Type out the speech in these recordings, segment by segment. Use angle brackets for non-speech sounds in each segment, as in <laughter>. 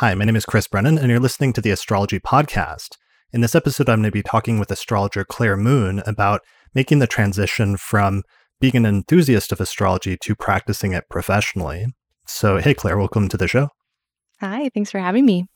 Hi, my name is Chris Brennan, and you're listening to the Astrology Podcast. In this episode, I'm going to be talking with astrologer Claire Moon about making the transition from being an enthusiast of astrology to practicing it professionally. So, hey, Claire, welcome to the show. Hi, thanks for having me.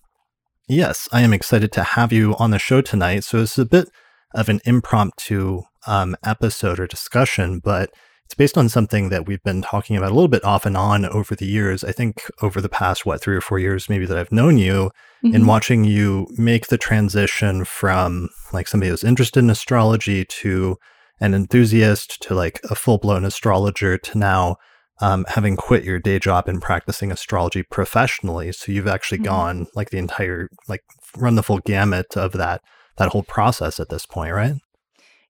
Yes, I am excited to have you on the show tonight. So, it's a bit of an impromptu um, episode or discussion, but it's based on something that we've been talking about a little bit off and on over the years. I think over the past, what, three or four years, maybe that I've known you, mm-hmm. in watching you make the transition from like somebody who's interested in astrology to an enthusiast to like a full blown astrologer to now um, having quit your day job and practicing astrology professionally. So you've actually mm-hmm. gone like the entire, like run the full gamut of that that whole process at this point, right?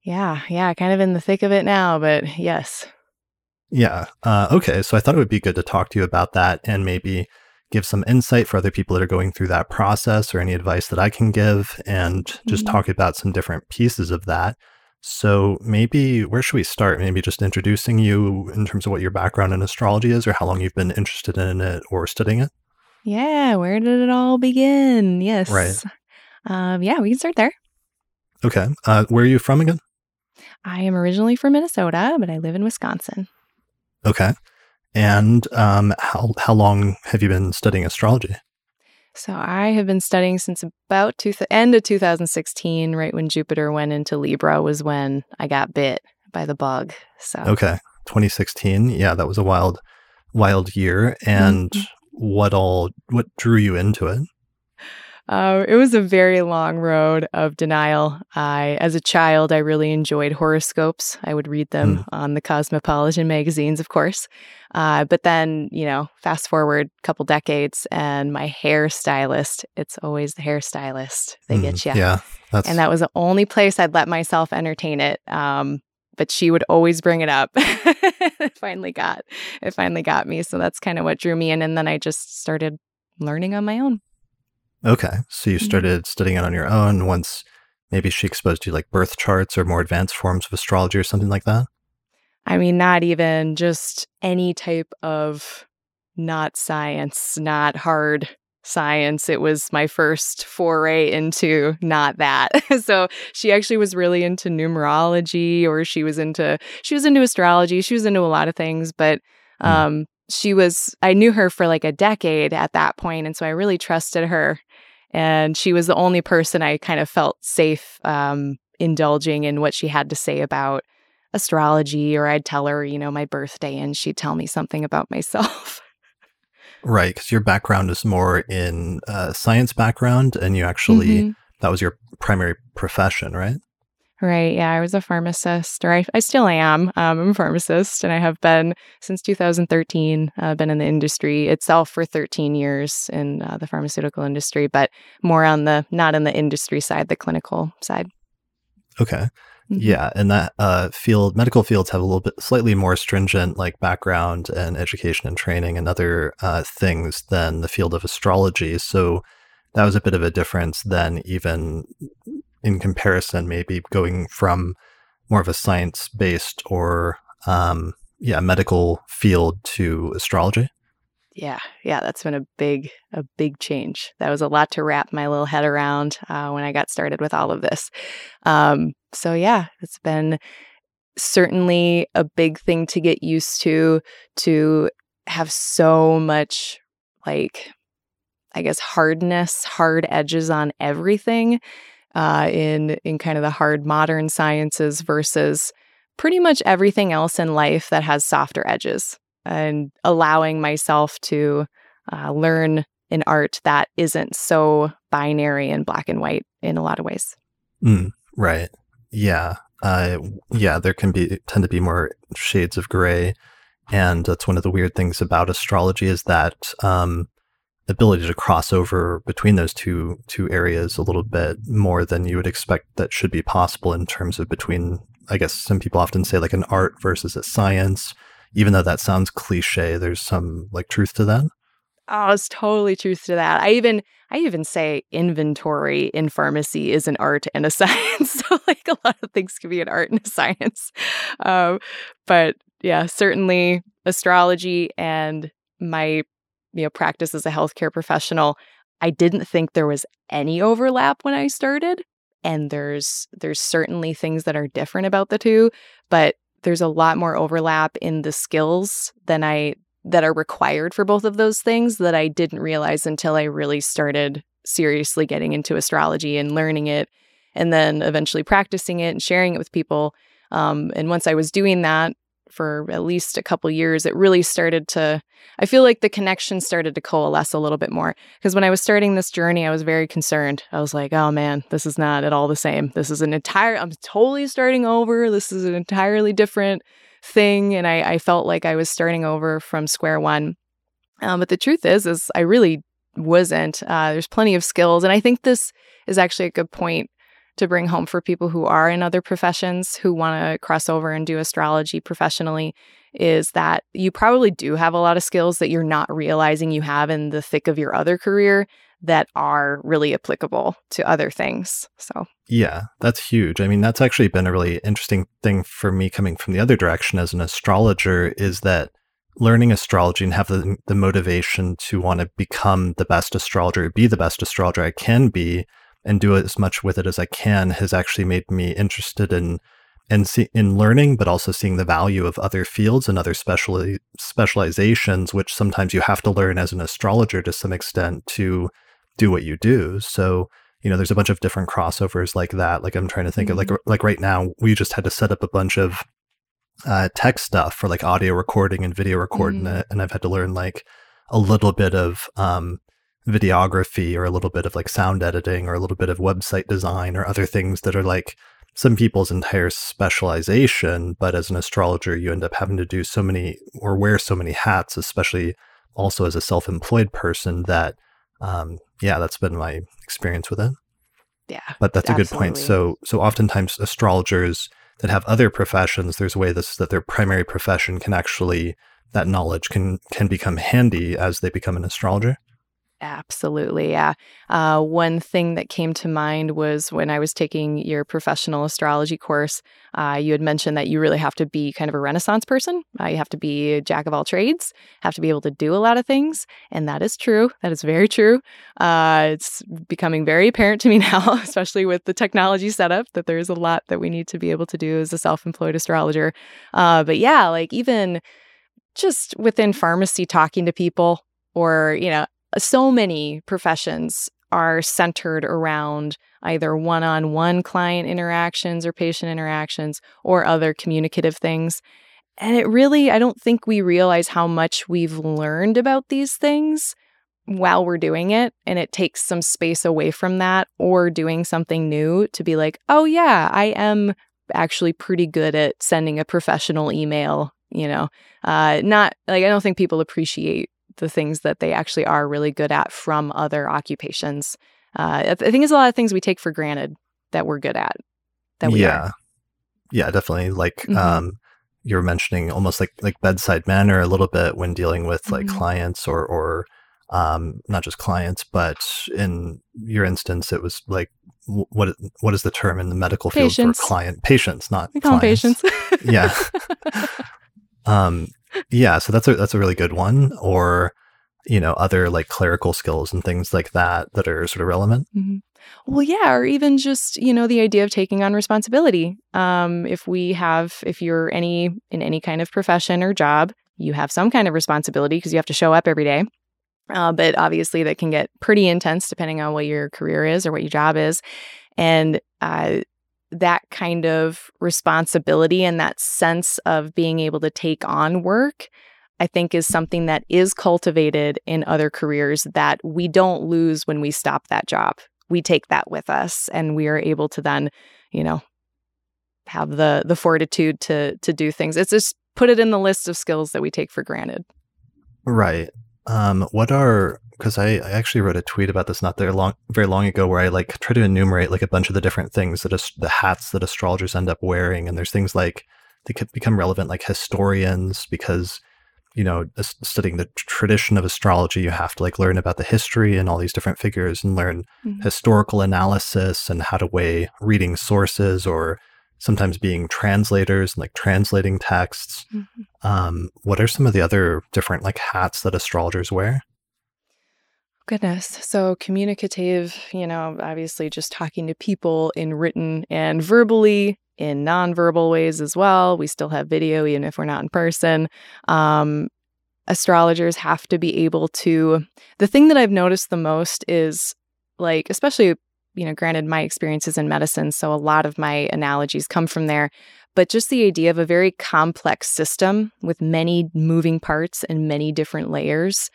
Yeah, yeah, kind of in the thick of it now, but yes. Yeah. Uh, okay. So I thought it would be good to talk to you about that and maybe give some insight for other people that are going through that process or any advice that I can give and just mm-hmm. talk about some different pieces of that. So maybe where should we start? Maybe just introducing you in terms of what your background in astrology is or how long you've been interested in it or studying it? Yeah. Where did it all begin? Yes. Right. Um, yeah, we can start there. Okay. Uh, where are you from again? I am originally from Minnesota, but I live in Wisconsin. Okay. And um, how how long have you been studying astrology? So I have been studying since about two th- end of 2016, right when Jupiter went into Libra was when I got bit by the bug. So Okay. 2016. Yeah, that was a wild wild year and mm-hmm. what all what drew you into it? Uh, it was a very long road of denial. I, as a child, I really enjoyed horoscopes. I would read them mm. on the Cosmopolitan magazines, of course. Uh, but then, you know, fast forward a couple decades, and my hairstylist, it's always the hairstylist. They mm, get you. Yeah. That's... And that was the only place I'd let myself entertain it. Um, but she would always bring it up. <laughs> it finally got it finally got me. So that's kind of what drew me in. And then I just started learning on my own. Okay. So you mm-hmm. started studying it on your own once maybe she exposed you like birth charts or more advanced forms of astrology or something like that? I mean, not even just any type of not science, not hard science. It was my first foray into not that. <laughs> so she actually was really into numerology or she was into she was into astrology. She was into a lot of things, but mm. um mm. she was I knew her for like a decade at that point and so I really trusted her and she was the only person I kind of felt safe um, indulging in what she had to say about astrology, or I'd tell her, you know, my birthday, and she'd tell me something about myself. <laughs> right, because your background is more in uh, science background, and you actually mm-hmm. that was your primary profession, right? Right. Yeah. I was a pharmacist, or I, I still am. Um, I'm a pharmacist, and I have been since 2013. Uh, been in the industry itself for 13 years in uh, the pharmaceutical industry, but more on the not in the industry side, the clinical side. Okay. Mm-hmm. Yeah, and that uh, field, medical fields have a little bit slightly more stringent like background and education and training and other uh, things than the field of astrology. So that was a bit of a difference than even in comparison, maybe going from more of a science based or um, yeah medical field to astrology. Yeah, yeah, that's been a big a big change. That was a lot to wrap my little head around uh, when I got started with all of this. Um, so yeah, it's been certainly a big thing to get used to to have so much like I guess hardness, hard edges on everything uh, in in kind of the hard modern sciences versus pretty much everything else in life that has softer edges, and allowing myself to uh, learn an art that isn't so binary and black and white in a lot of ways. Mm, right. Yeah. Uh, yeah. There can be tend to be more shades of gray, and that's one of the weird things about astrology is that um, ability to cross over between those two two areas a little bit more than you would expect that should be possible in terms of between I guess some people often say like an art versus a science. Even though that sounds cliche, there's some like truth to that. Oh, it's totally truth to that. I even I even say inventory in pharmacy is an art and a <laughs> science. so like a lot of things can be an art and a science. Um, but yeah, certainly astrology and my you know practice as a healthcare professional I didn't think there was any overlap when I started and there's there's certainly things that are different about the two, but there's a lot more overlap in the skills than I that are required for both of those things that I didn't realize until I really started seriously getting into astrology and learning it and then eventually practicing it and sharing it with people. Um, and once I was doing that, for at least a couple years, it really started to, I feel like the connection started to coalesce a little bit more. Because when I was starting this journey, I was very concerned. I was like, oh man, this is not at all the same. This is an entire, I'm totally starting over. This is an entirely different thing. And I, I felt like I was starting over from square one. Um, but the truth is, is I really wasn't. Uh, there's plenty of skills. And I think this is actually a good point to bring home for people who are in other professions who want to cross over and do astrology professionally is that you probably do have a lot of skills that you're not realizing you have in the thick of your other career that are really applicable to other things. So, yeah, that's huge. I mean, that's actually been a really interesting thing for me coming from the other direction as an astrologer is that learning astrology and have the, the motivation to want to become the best astrologer, be the best astrologer I can be, and do as much with it as I can has actually made me interested in and see, in learning, but also seeing the value of other fields and other special specializations, which sometimes you have to learn as an astrologer to some extent to do what you do. So you know, there's a bunch of different crossovers like that. Like I'm trying to think mm-hmm. of like mm-hmm. like right now, we just had to set up a bunch of uh, tech stuff for like audio recording and video recording, mm-hmm. and I've had to learn like a little bit of um, videography or a little bit of like sound editing or a little bit of website design or other things that are like some people's entire specialization. But as an astrologer, you end up having to do so many or wear so many hats, especially also as a self employed person, that, um, yeah, that's been my experience with it. Yeah. But that's absolutely. a good point. So, so oftentimes astrologers that have other professions, there's a way this, that their primary profession can actually, that knowledge can, can become handy as they become an astrologer. Absolutely. Yeah. Uh, one thing that came to mind was when I was taking your professional astrology course, uh, you had mentioned that you really have to be kind of a renaissance person. Uh, you have to be a jack of all trades, have to be able to do a lot of things. And that is true. That is very true. Uh, it's becoming very apparent to me <laughs> now, especially with the technology setup, that there's a lot that we need to be able to do as a self employed astrologer. Uh, but yeah, like even just within pharmacy, talking to people or, you know, so many professions are centered around either one on one client interactions or patient interactions or other communicative things. And it really, I don't think we realize how much we've learned about these things while we're doing it. And it takes some space away from that or doing something new to be like, oh, yeah, I am actually pretty good at sending a professional email. You know, uh, not like I don't think people appreciate the things that they actually are really good at from other occupations. Uh, I think it's a lot of things we take for granted that we're good at. That we yeah, are. yeah, definitely. Like mm-hmm. um, you were mentioning, almost like like bedside manner a little bit when dealing with like mm-hmm. clients or or um, not just clients, but in your instance, it was like what what is the term in the medical field patients. for client patients, not we call clients. patients. yeah. <laughs> <laughs> um, yeah, so that's a that's a really good one. Or you know other like clerical skills and things like that that are sort of relevant. Mm-hmm. Well, yeah, or even just you know the idea of taking on responsibility. Um, if we have, if you're any in any kind of profession or job, you have some kind of responsibility because you have to show up every day. Uh, but obviously, that can get pretty intense depending on what your career is or what your job is. And uh, that kind of responsibility and that sense of being able to take on work, I think is something that is cultivated in other careers that we don't lose when we stop that job. We take that with us and we are able to then, you know, have the the fortitude to to do things. It's just put it in the list of skills that we take for granted. Right. Um, what are because I, I, actually wrote a tweet about this not there long very long ago where I like try to enumerate like a bunch of the different things that the hats that astrologers end up wearing, and there's things like they could become relevant like historians because you know studying the tradition of astrology you have to like learn about the history and all these different figures and learn mm-hmm. historical analysis and how to weigh reading sources or sometimes being translators and like translating texts. Mm-hmm. Um, what are some of the other different like hats that astrologers wear? Goodness. So communicative, you know, obviously just talking to people in written and verbally, in nonverbal ways as well. We still have video, even if we're not in person. Um, astrologers have to be able to. The thing that I've noticed the most is like, especially, you know, granted, my experiences in medicine, so a lot of my analogies come from there. But just the idea of a very complex system with many moving parts and many different layers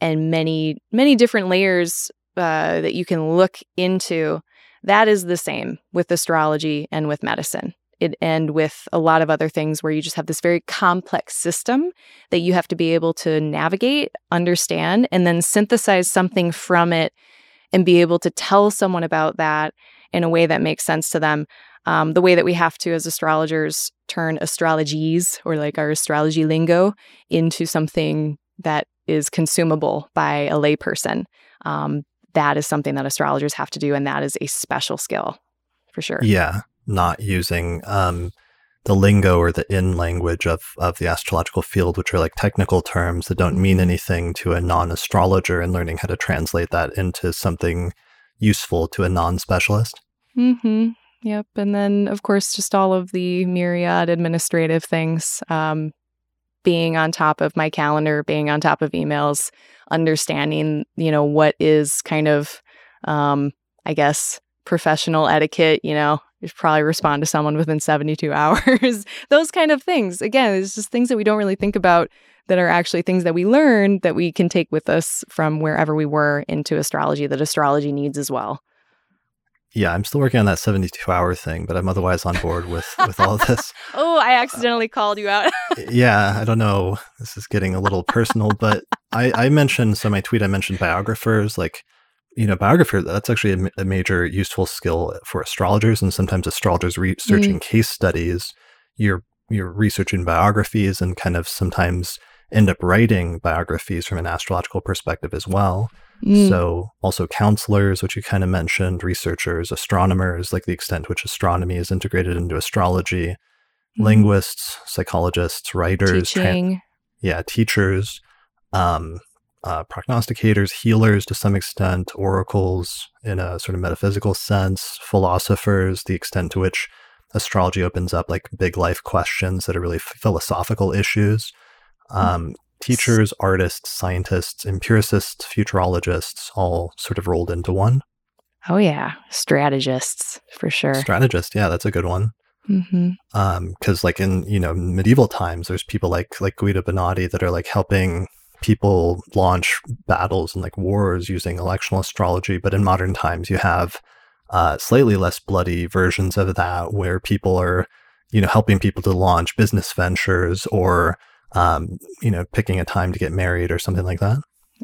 and many, many different layers uh, that you can look into. That is the same with astrology and with medicine. It, and with a lot of other things where you just have this very complex system that you have to be able to navigate, understand, and then synthesize something from it and be able to tell someone about that in a way that makes sense to them. Um, the way that we have to, as astrologers, turn astrologese or like our astrology lingo into something that is consumable by a layperson. Um, that is something that astrologers have to do, and that is a special skill for sure. Yeah, not using um, the lingo or the in language of, of the astrological field, which are like technical terms that don't mean anything to a non astrologer, and learning how to translate that into something useful to a non specialist. Hmm. Yep. And then, of course, just all of the myriad administrative things. Um, being on top of my calendar, being on top of emails, understanding, you know, what is kind of, um, I guess, professional etiquette, you know, you probably respond to someone within 72 <laughs> hours, those kind of things. Again, it's just things that we don't really think about that are actually things that we learn that we can take with us from wherever we were into astrology that astrology needs as well yeah, I'm still working on that 72 hour thing, but I'm otherwise on board with with all of <laughs> this. oh, I accidentally uh, called you out. <laughs> yeah, I don't know. This is getting a little personal, but I, I mentioned so my tweet I mentioned biographers like you know biographer that's actually a, a major useful skill for astrologers and sometimes astrologers researching mm. case studies you're you're researching biographies and kind of sometimes end up writing biographies from an astrological perspective as well Mm. So, also counselors, which you kind of mentioned, researchers, astronomers, like the extent to which astronomy is integrated into astrology, mm. linguists, psychologists, writers, Teaching. yeah, teachers, um, uh, prognosticators, healers to some extent, oracles in a sort of metaphysical sense, philosophers, the extent to which astrology opens up like big life questions that are really philosophical issues. Mm. Um, teachers, artists, scientists, empiricists, futurologists all sort of rolled into one. Oh, yeah. Strategists, for sure. Strategist. Yeah, that's a good one. Mm-hmm. Um, because like in you know medieval times, there's people like like Guido Bonatti that are like helping people launch battles and like wars using electional astrology. But in modern times, you have uh, slightly less bloody versions of that, where people are you know helping people to launch business ventures or um, you know, picking a time to get married or something like that?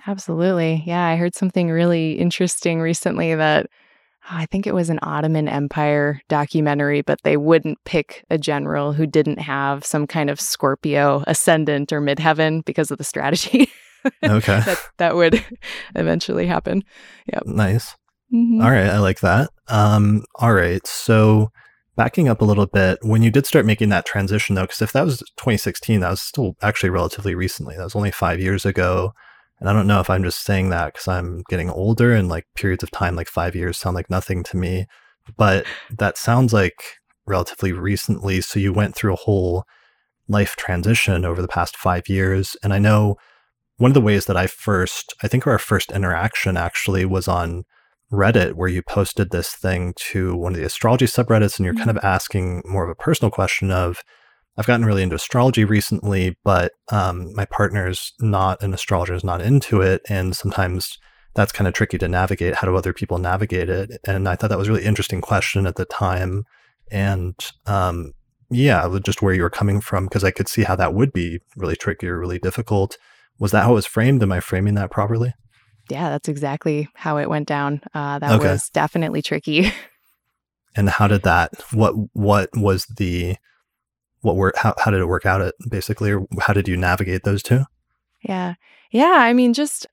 Absolutely. Yeah. I heard something really interesting recently that oh, I think it was an Ottoman Empire documentary, but they wouldn't pick a general who didn't have some kind of Scorpio ascendant or midheaven because of the strategy. <laughs> okay. that, that would eventually happen. Yeah. Nice. Mm-hmm. All right. I like that. Um, all right. So, Backing up a little bit, when you did start making that transition, though, because if that was 2016, that was still actually relatively recently. That was only five years ago. And I don't know if I'm just saying that because I'm getting older and like periods of time, like five years, sound like nothing to me. But that sounds like relatively recently. So you went through a whole life transition over the past five years. And I know one of the ways that I first, I think our first interaction actually was on Reddit where you posted this thing to one of the astrology subreddits and you're kind of mm-hmm. asking more of a personal question of I've gotten really into astrology recently, but um, my partner's not an astrologer, is not into it. And sometimes that's kind of tricky to navigate. How do other people navigate it? And I thought that was a really interesting question at the time. And um, yeah, just where you were coming from, because I could see how that would be really tricky or really difficult. Was that how it was framed? Am I framing that properly? Yeah, that's exactly how it went down. Uh, that okay. was definitely tricky. <laughs> and how did that? What what was the what were how how did it work out? It basically, or how did you navigate those two? Yeah, yeah. I mean, just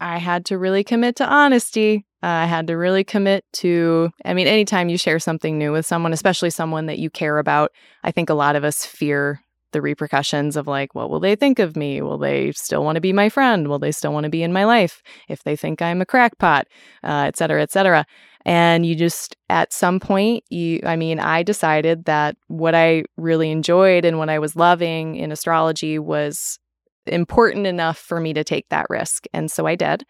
I had to really commit to honesty. Uh, I had to really commit to. I mean, anytime you share something new with someone, especially someone that you care about, I think a lot of us fear the repercussions of like, what will they think of me? Will they still want to be my friend? Will they still want to be in my life if they think I'm a crackpot, uh, et cetera, et cetera. And you just, at some point, you, I mean, I decided that what I really enjoyed and what I was loving in astrology was important enough for me to take that risk. And so I did.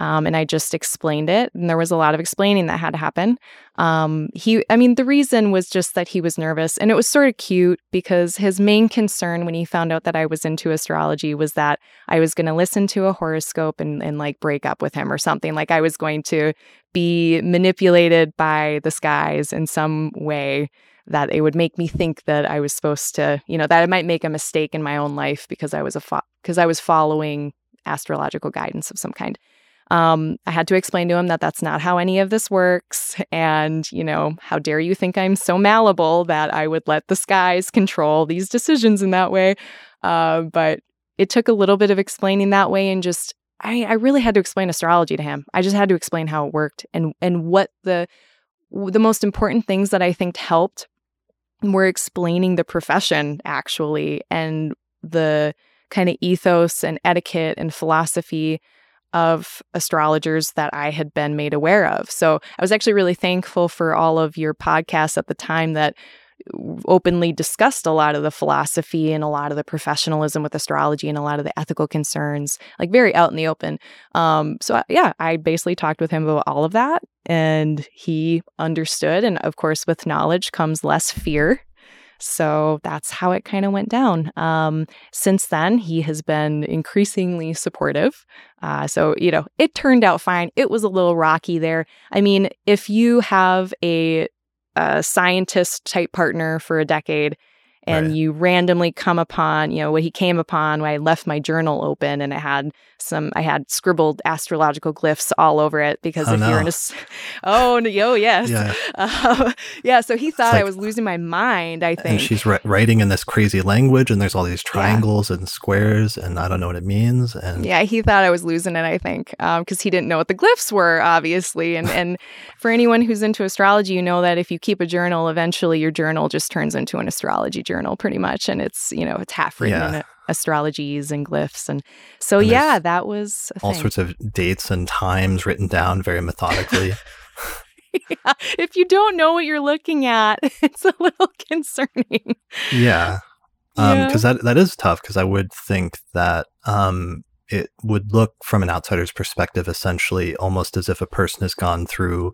Um, and I just explained it. And there was a lot of explaining that had to happen. Um, he, I mean, the reason was just that he was nervous, and it was sort of cute because his main concern when he found out that I was into astrology was that I was going to listen to a horoscope and and like break up with him or something. Like I was going to be manipulated by the skies in some way that it would make me think that I was supposed to, you know, that I might make a mistake in my own life because I was a because fo- I was following astrological guidance of some kind. Um, I had to explain to him that that's not how any of this works. And, you know, how dare you think I'm so malleable that I would let the skies control these decisions in that way. Uh, but it took a little bit of explaining that way and just, I, I really had to explain astrology to him. I just had to explain how it worked and, and what the, the most important things that I think helped were explaining the profession actually and the kind of ethos and etiquette and philosophy of astrologers that I had been made aware of. So I was actually really thankful for all of your podcasts at the time that openly discussed a lot of the philosophy and a lot of the professionalism with astrology and a lot of the ethical concerns, like very out in the open. Um, so, yeah, I basically talked with him about all of that and he understood. And of course, with knowledge comes less fear. So that's how it kind of went down. Um, since then, he has been increasingly supportive. Uh, so, you know, it turned out fine. It was a little rocky there. I mean, if you have a, a scientist type partner for a decade, and right. you randomly come upon, you know, what he came upon when I left my journal open and it had some, I had scribbled astrological glyphs all over it because oh, if no. you're in a, <laughs> oh, no, oh, yes. Yeah. <laughs> Uh, yeah. So he thought like, I was losing my mind, I think. And she's writing in this crazy language and there's all these triangles yeah. and squares and I don't know what it means. And yeah, he thought I was losing it, I think, because um, he didn't know what the glyphs were, obviously. And, <laughs> and for anyone who's into astrology, you know that if you keep a journal, eventually your journal just turns into an astrology journal pretty much. And it's, you know, it's half written yeah. in astrologese and glyphs. And so, and yeah, that was all thing. sorts of dates and times written down very methodically. <laughs> yeah. If you don't know what you're looking at, <laughs> it's a little <laughs> concerning. Yeah. Um, yeah. that, that is tough. Cause I would think that, um, it would look from an outsider's perspective, essentially almost as if a person has gone through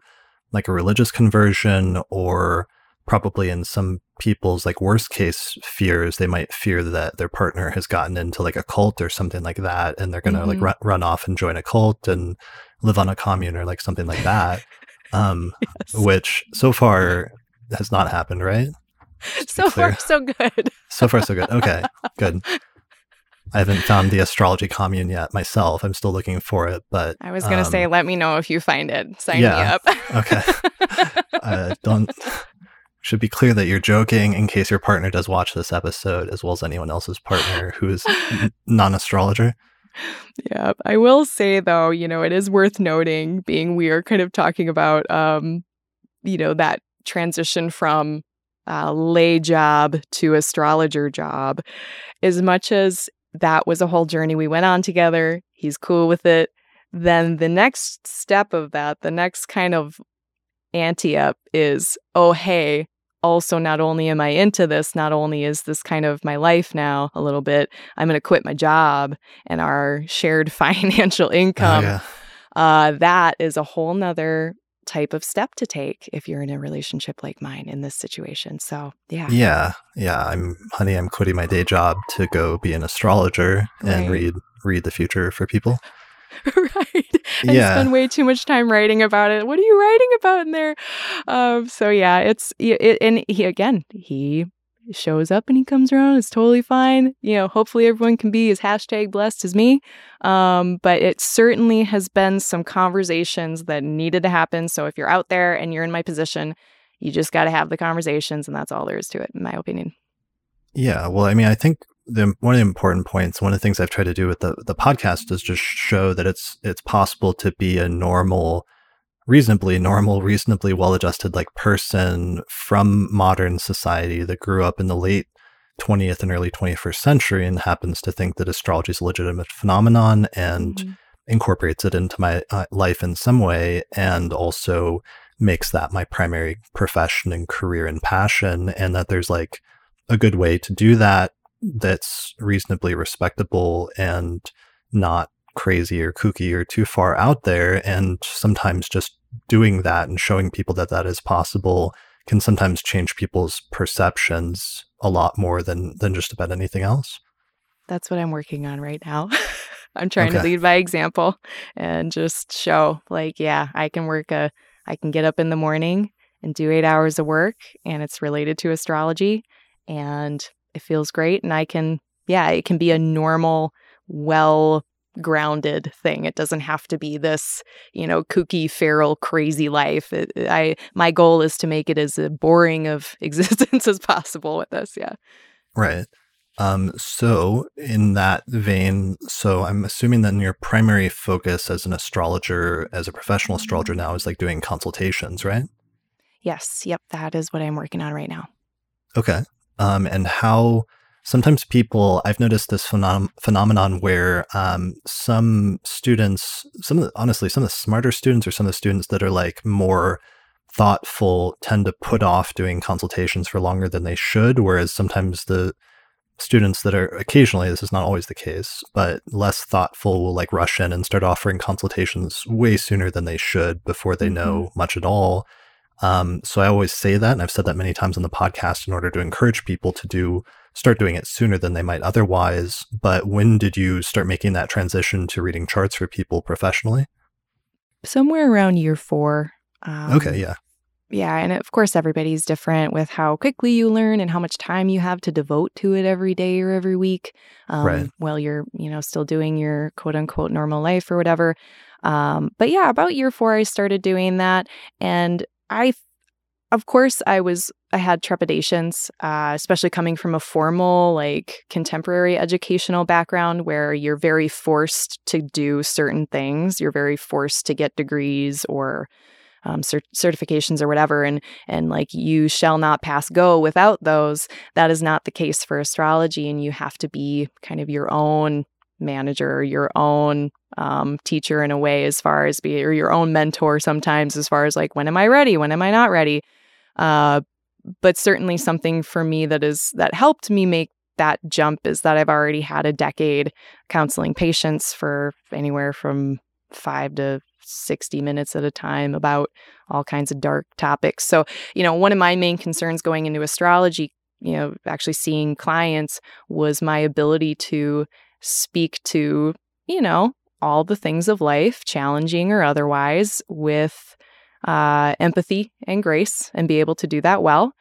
like a religious conversion or probably in some people's like worst case fears they might fear that their partner has gotten into like a cult or something like that and they're going to mm-hmm. like run, run off and join a cult and live on a commune or like something like that um <laughs> yes. which so far has not happened right so far <laughs> so good so far so good okay good <laughs> I haven't found the astrology commune yet myself. I'm still looking for it, but I was going to um, say, let me know if you find it. Sign yeah, me up. okay. uh, don't should be clear that you're joking in case your partner does watch this episode, as well as anyone else's partner <sighs> who is non astrologer. Yeah, I will say though, you know, it is worth noting, being we are kind of talking about, um, you know, that transition from uh, lay job to astrologer job. As much as that was a whole journey we went on together, he's cool with it. Then the next step of that, the next kind of ante up is, oh, hey, also not only am I into this, not only is this kind of my life now a little bit, I'm going to quit my job and our shared <laughs> financial oh, income. Oh, yeah. uh, that is a whole nother type of step to take if you're in a relationship like mine in this situation. So, yeah. Yeah. Yeah. I'm, honey, I'm quitting my day job to go be an astrologer right. and read read the future for people. <laughs> right. And yeah. spend way too much time writing about it. What are you writing about in there? Um, so yeah, it's it, and he again he shows up and he comes around. It's totally fine. You know, hopefully everyone can be as hashtag blessed as me. Um, but it certainly has been some conversations that needed to happen. So if you're out there and you're in my position, you just got to have the conversations, and that's all there is to it, in my opinion. Yeah. Well, I mean, I think the one of the important points, one of the things I've tried to do with the the podcast is just show that it's it's possible to be a normal, reasonably normal, reasonably well adjusted like person from modern society that grew up in the late 20th and early 21st century and happens to think that astrology is a legitimate phenomenon and mm-hmm. incorporates it into my uh, life in some way and also makes that my primary profession and career and passion and that there's like a good way to do that that's reasonably respectable and not crazy or kooky or too far out there and sometimes just doing that and showing people that that is possible can sometimes change people's perceptions a lot more than than just about anything else. That's what I'm working on right now. <laughs> I'm trying okay. to lead by example and just show like yeah, I can work a I can get up in the morning and do 8 hours of work and it's related to astrology and it feels great and I can yeah, it can be a normal well grounded thing. It doesn't have to be this, you know, kooky, feral, crazy life. It, I my goal is to make it as boring of <laughs> existence as possible with this. Yeah. Right. Um, so in that vein, so I'm assuming that your primary focus as an astrologer, as a professional astrologer now, is like doing consultations, right? Yes. Yep. That is what I'm working on right now. Okay. Um, and how sometimes people i've noticed this phenom- phenomenon where um, some students some of the, honestly some of the smarter students or some of the students that are like more thoughtful tend to put off doing consultations for longer than they should whereas sometimes the students that are occasionally this is not always the case but less thoughtful will like rush in and start offering consultations way sooner than they should before they mm-hmm. know much at all um, so i always say that and i've said that many times on the podcast in order to encourage people to do start doing it sooner than they might otherwise. But when did you start making that transition to reading charts for people professionally? Somewhere around year four. Um, okay, yeah. Yeah, and of course, everybody's different with how quickly you learn and how much time you have to devote to it every day or every week, um, right. while you're, you know, still doing your quote unquote normal life or whatever. Um, but yeah, about year four, I started doing that, and I of course, I was I had trepidations, uh, especially coming from a formal, like contemporary educational background where you're very forced to do certain things. You're very forced to get degrees or um, cert- certifications or whatever, and and like you shall not pass go without those. That is not the case for astrology, and you have to be kind of your own manager, your own um, teacher in a way, as far as be or your own mentor sometimes, as far as like when am I ready, when am I not ready. Uh, but certainly something for me that is that helped me make that jump is that I've already had a decade counseling patients for anywhere from five to 60 minutes at a time about all kinds of dark topics. So, you know, one of my main concerns going into astrology, you know, actually seeing clients was my ability to speak to, you know, all the things of life, challenging or otherwise, with uh, empathy and grace and be able to do that well.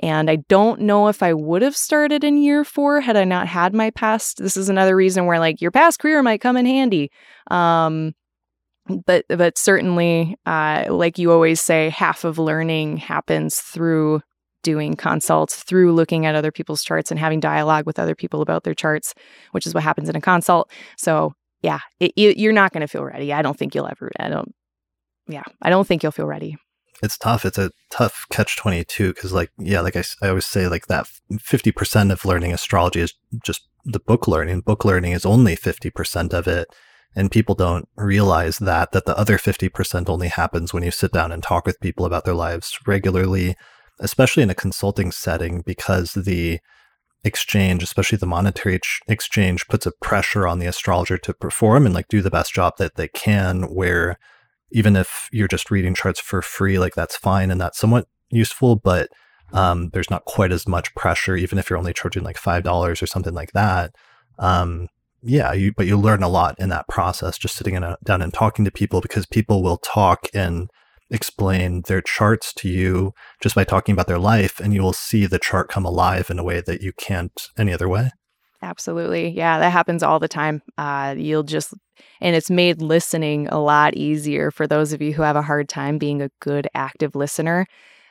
And I don't know if I would have started in year four had I not had my past. This is another reason where like your past career might come in handy. Um, but but certainly, uh, like you always say, half of learning happens through doing consults, through looking at other people's charts and having dialogue with other people about their charts, which is what happens in a consult. So yeah, it, you're not going to feel ready. I don't think you'll ever. I don't yeah, I don't think you'll feel ready. It's tough. It's a tough catch 22 because, like, yeah, like I, I always say, like, that 50% of learning astrology is just the book learning. Book learning is only 50% of it. And people don't realize that, that the other 50% only happens when you sit down and talk with people about their lives regularly, especially in a consulting setting, because the exchange, especially the monetary ex- exchange, puts a pressure on the astrologer to perform and like do the best job that they can. Where even if you're just reading charts for free, like that's fine and that's somewhat useful, but um, there's not quite as much pressure, even if you're only charging like five dollars or something like that. Um, yeah, you but you learn a lot in that process, just sitting a, down and talking to people because people will talk and explain their charts to you just by talking about their life, and you will see the chart come alive in a way that you can't any other way. Absolutely. Yeah, that happens all the time. Uh, you'll just, and it's made listening a lot easier for those of you who have a hard time being a good active listener.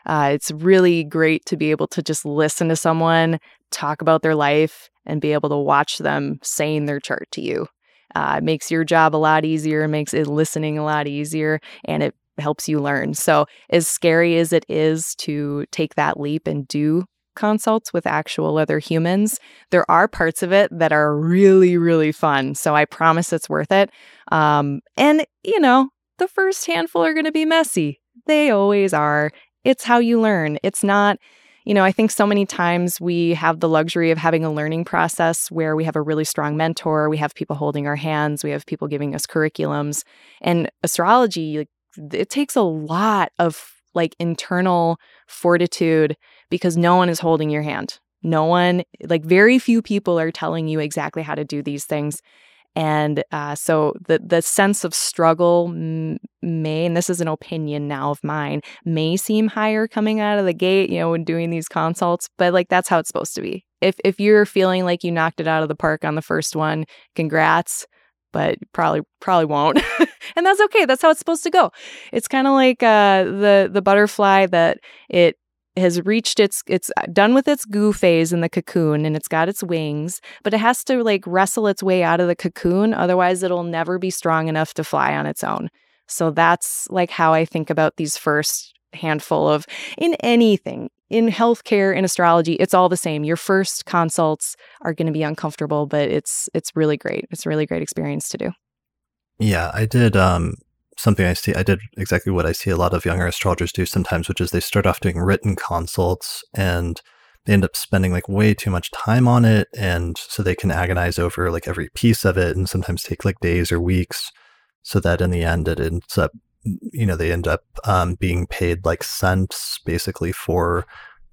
Uh, it's really great to be able to just listen to someone talk about their life and be able to watch them saying their chart to you. Uh, it makes your job a lot easier, makes it listening a lot easier, and it helps you learn. So, as scary as it is to take that leap and do consults with actual other humans, there are parts of it that are really, really fun. So I promise it's worth it. Um, and, you know, the first handful are going to be messy. They always are. It's how you learn. It's not, you know, I think so many times we have the luxury of having a learning process where we have a really strong mentor, we have people holding our hands, we have people giving us curriculums. And astrology, like, it takes a lot of like internal fortitude because no one is holding your hand. No one, like very few people are telling you exactly how to do these things. And uh, so the the sense of struggle may, and this is an opinion now of mine, may seem higher coming out of the gate, you know, when doing these consults, but like that's how it's supposed to be. If if you're feeling like you knocked it out of the park on the first one, congrats, but probably probably won't. <laughs> and that's okay. That's how it's supposed to go. It's kind of like uh, the the butterfly that it has reached its it's uh, done with its goo phase in the cocoon and it's got its wings, but it has to like wrestle its way out of the cocoon otherwise it'll never be strong enough to fly on its own. So that's like how I think about these first handful of in anything in healthcare in astrology it's all the same your first consults are going to be uncomfortable but it's it's really great it's a really great experience to do yeah i did um something I see. I did exactly what I see a lot of younger astrologers do sometimes, which is they start off doing written consults and they end up spending like way too much time on it. And so they can agonize over like every piece of it and sometimes take like days or weeks so that in the end it ends up, you know, they end up um, being paid like cents basically for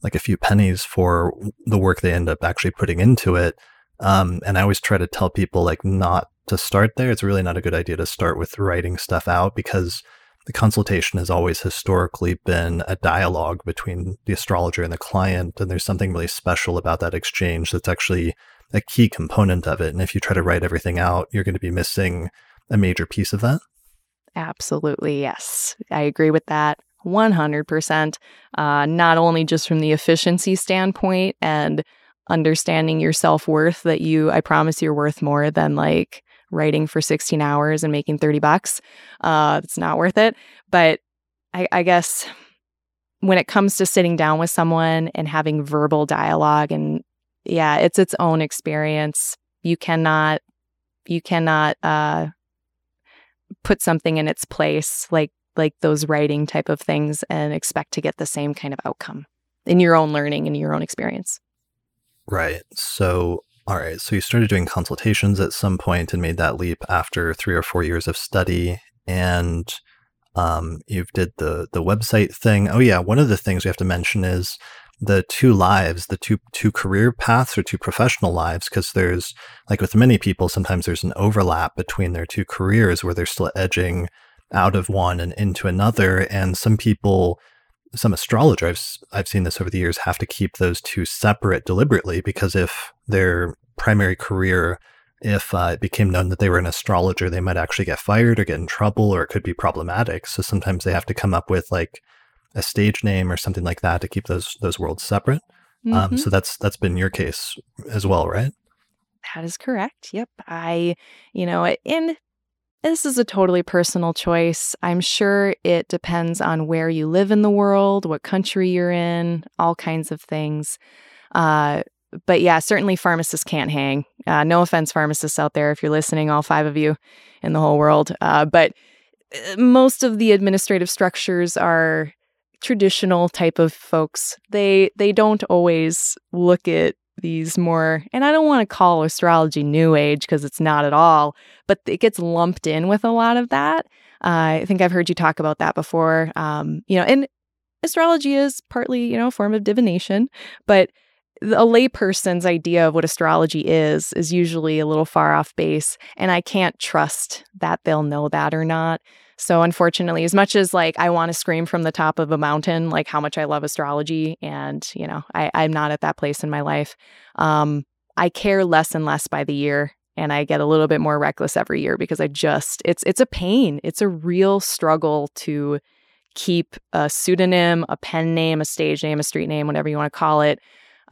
like a few pennies for the work they end up actually putting into it. Um, and I always try to tell people like not to start there. It's really not a good idea to start with writing stuff out because the consultation has always historically been a dialogue between the astrologer and the client. And there's something really special about that exchange that's actually a key component of it. And if you try to write everything out, you're going to be missing a major piece of that. Absolutely. Yes. I agree with that 100%. Uh, not only just from the efficiency standpoint and understanding your self worth that you, I promise you're worth more than like writing for 16 hours and making 30 bucks. Uh, it's not worth it. But I, I guess when it comes to sitting down with someone and having verbal dialogue and yeah, it's its own experience. You cannot, you cannot, uh, put something in its place like like those writing type of things and expect to get the same kind of outcome in your own learning and your own experience. Right. So all right. So you started doing consultations at some point and made that leap after three or four years of study. And um, you've did the the website thing. Oh yeah, one of the things we have to mention is the two lives, the two two career paths or two professional lives, because there's like with many people, sometimes there's an overlap between their two careers where they're still edging out of one and into another. And some people some astrologers I've, I've seen this over the years have to keep those two separate deliberately because if their primary career if uh, it became known that they were an astrologer they might actually get fired or get in trouble or it could be problematic so sometimes they have to come up with like a stage name or something like that to keep those those worlds separate um, mm-hmm. um, so that's that's been your case as well right that is correct yep i you know and this is a totally personal choice. I'm sure it depends on where you live in the world, what country you're in, all kinds of things. Uh, but yeah, certainly pharmacists can't hang. Uh, no offense, pharmacists out there, if you're listening, all five of you in the whole world. Uh, but uh, most of the administrative structures are traditional type of folks. They they don't always look at these more, and I don't want to call astrology new age because it's not at all, but it gets lumped in with a lot of that. Uh, I think I've heard you talk about that before. Um, you know, and astrology is partly, you know, a form of divination, but a layperson's idea of what astrology is is usually a little far off base, and I can't trust that they'll know that or not. So unfortunately, as much as like I want to scream from the top of a mountain, like how much I love astrology, and you know, I, I'm not at that place in my life. Um, I care less and less by the year, and I get a little bit more reckless every year because I just it's it's a pain. It's a real struggle to keep a pseudonym, a pen name, a stage name, a street name, whatever you want to call it.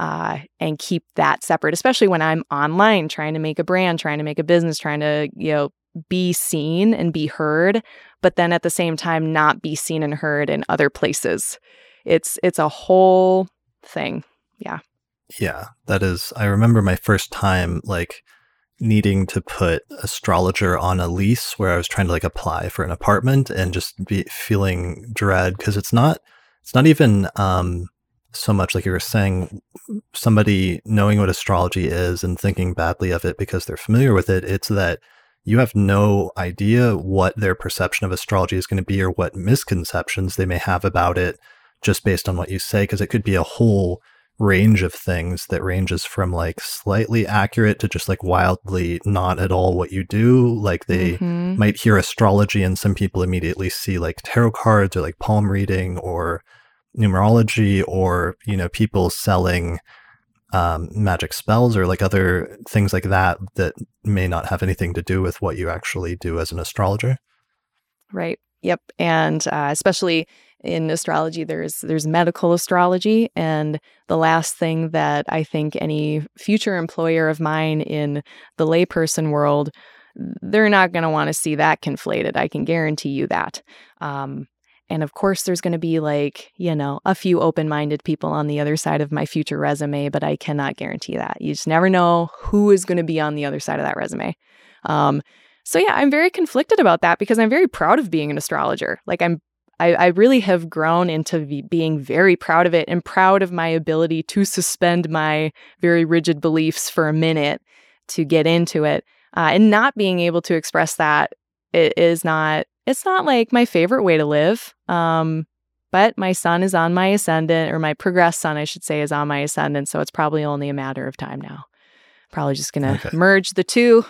Uh, and keep that separate, especially when I'm online trying to make a brand, trying to make a business, trying to, you know, be seen and be heard, but then at the same time not be seen and heard in other places. It's it's a whole thing. yeah. Yeah, that is. I remember my first time like needing to put astrologer on a lease where I was trying to like apply for an apartment and just be feeling dread because it's not it's not even um so much like you were saying somebody knowing what astrology is and thinking badly of it because they're familiar with it it's that you have no idea what their perception of astrology is going to be or what misconceptions they may have about it just based on what you say because it could be a whole range of things that ranges from like slightly accurate to just like wildly not at all what you do. Like they mm-hmm. might hear astrology and some people immediately see like tarot cards or like palm reading or numerology or, you know, people selling um, magic spells or like other things like that that may not have anything to do with what you actually do as an astrologer. Right. Yep. And uh, especially in astrology there's there's medical astrology and the last thing that i think any future employer of mine in the layperson world they're not going to want to see that conflated i can guarantee you that um, and of course there's going to be like you know a few open-minded people on the other side of my future resume but i cannot guarantee that. You just never know who is going to be on the other side of that resume. Um, so yeah i'm very conflicted about that because i'm very proud of being an astrologer. Like i'm I, I really have grown into v- being very proud of it and proud of my ability to suspend my very rigid beliefs for a minute to get into it. Uh, and not being able to express that it is not it's not like my favorite way to live um, but my sun is on my ascendant or my progressed sun, i should say is on my ascendant so it's probably only a matter of time now probably just gonna okay. merge the two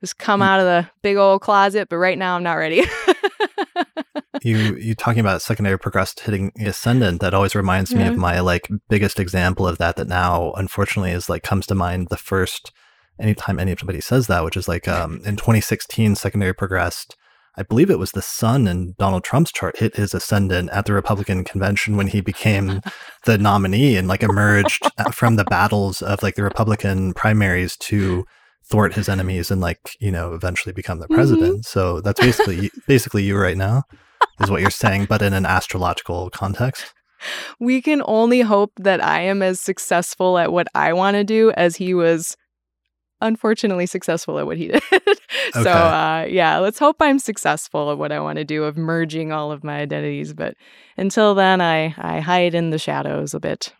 just come out of the big old closet but right now i'm not ready <laughs> you you talking about secondary progressed hitting the ascendant that always reminds yeah. me of my like biggest example of that that now unfortunately is like comes to mind the first anytime anybody says that which is like um in 2016 secondary progressed I believe it was the sun in Donald Trump's chart hit his ascendant at the Republican convention when he became the <laughs> nominee and like emerged from the battles of like the Republican primaries to thwart his enemies and like you know eventually become the mm-hmm. president. Mm-hmm. So that's basically basically you right now is what you're saying, but in an astrological context. We can only hope that I am as successful at what I want to do as he was unfortunately successful at what he <laughs> did. so uh, yeah, let's hope I'm successful at what I want to do of merging all of my identities. But until then, I I hide in the shadows a bit.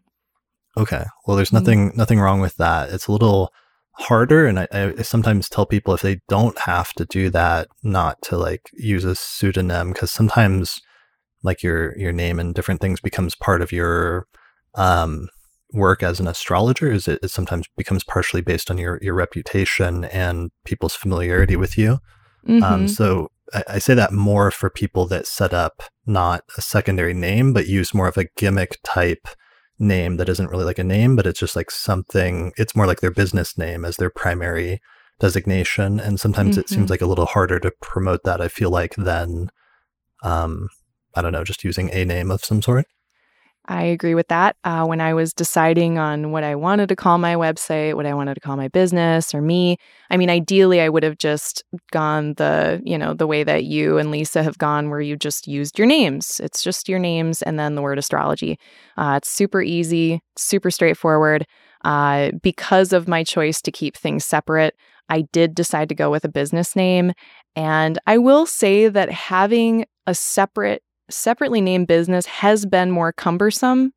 Okay. Well, there's mm-hmm. nothing mm-hmm. nothing wrong with that. It's a little harder and I, I, sometimes tell people if they don't have to do that not to like use a pseudonym because sometimes like your your name and different things becomes part of your um, work as an astrologer is it, it sometimes becomes partially based on your your reputation and people's familiarity with you um, mm-hmm. um, so I, I say that more for people that set up not a secondary name but use more of a gimmick type name that isn't really like a name, but it's just like something, it's more like their business name as their primary designation. And sometimes mm-hmm. it seems mm-hmm. like a little harder to promote that, I feel like, than, um, I don't know, just using a name of some sort. I agree with that. Uh, when I was deciding on what I wanted to call my website, what I wanted to call my business or me, I mean, ideally, I would have just gone the, you know, the way that you and Lisa have gone, where you just used your names. It's just your names and then the word astrology. Uh, it's super easy, super straightforward. Uh, because of my choice to keep things separate, I did decide to go with a business name. And I will say that having a separate separately named business has been more cumbersome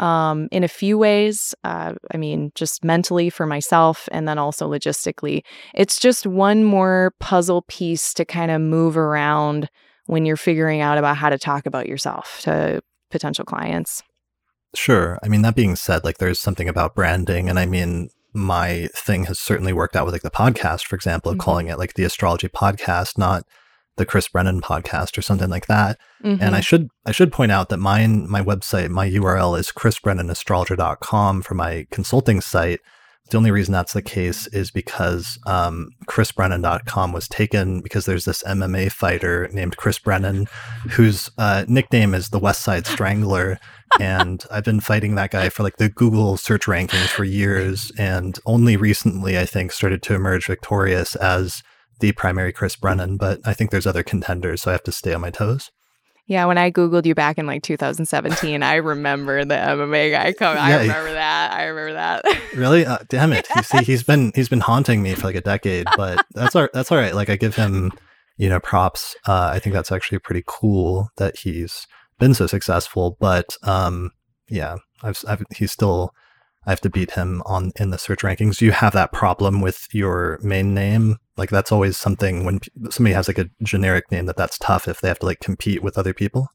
um, in a few ways. Uh, I mean, just mentally for myself and then also logistically. It's just one more puzzle piece to kind of move around when you're figuring out about how to talk about yourself to potential clients. Sure. I mean, that being said, like there's something about branding. And I mean, my thing has certainly worked out with like the podcast, for example, of mm-hmm. calling it like the astrology podcast, not the Chris Brennan podcast or something like that. Mm-hmm. And I mm-hmm. should I should point out that mine my website my URL is chrisbrennanastrologer.com for my consulting site. The only reason that's the case is because um, chrisbrennan.com was taken because there's this MMA fighter named Chris Brennan whose uh, nickname is the West Side Strangler. and I've been fighting that guy for like the Google search rankings for years. And only recently, I think, started to emerge victorious as the primary Chris Brennan, but I think there's other contenders, so I have to stay on my toes. Yeah, when I Googled you back in like 2017, I remember the MMA guy coming. Yeah, I remember that. I remember that. <laughs> really? Uh, damn it. You see, he's been he's been haunting me for like a decade, but that's all that's all right. Like I give him, you know, props. Uh, I think that's actually pretty cool that he's been so successful. But um, yeah, I've, I've he's still I have to beat him on in the search rankings. Do you have that problem with your main name? Like that's always something when somebody has like a generic name that that's tough if they have to like compete with other people.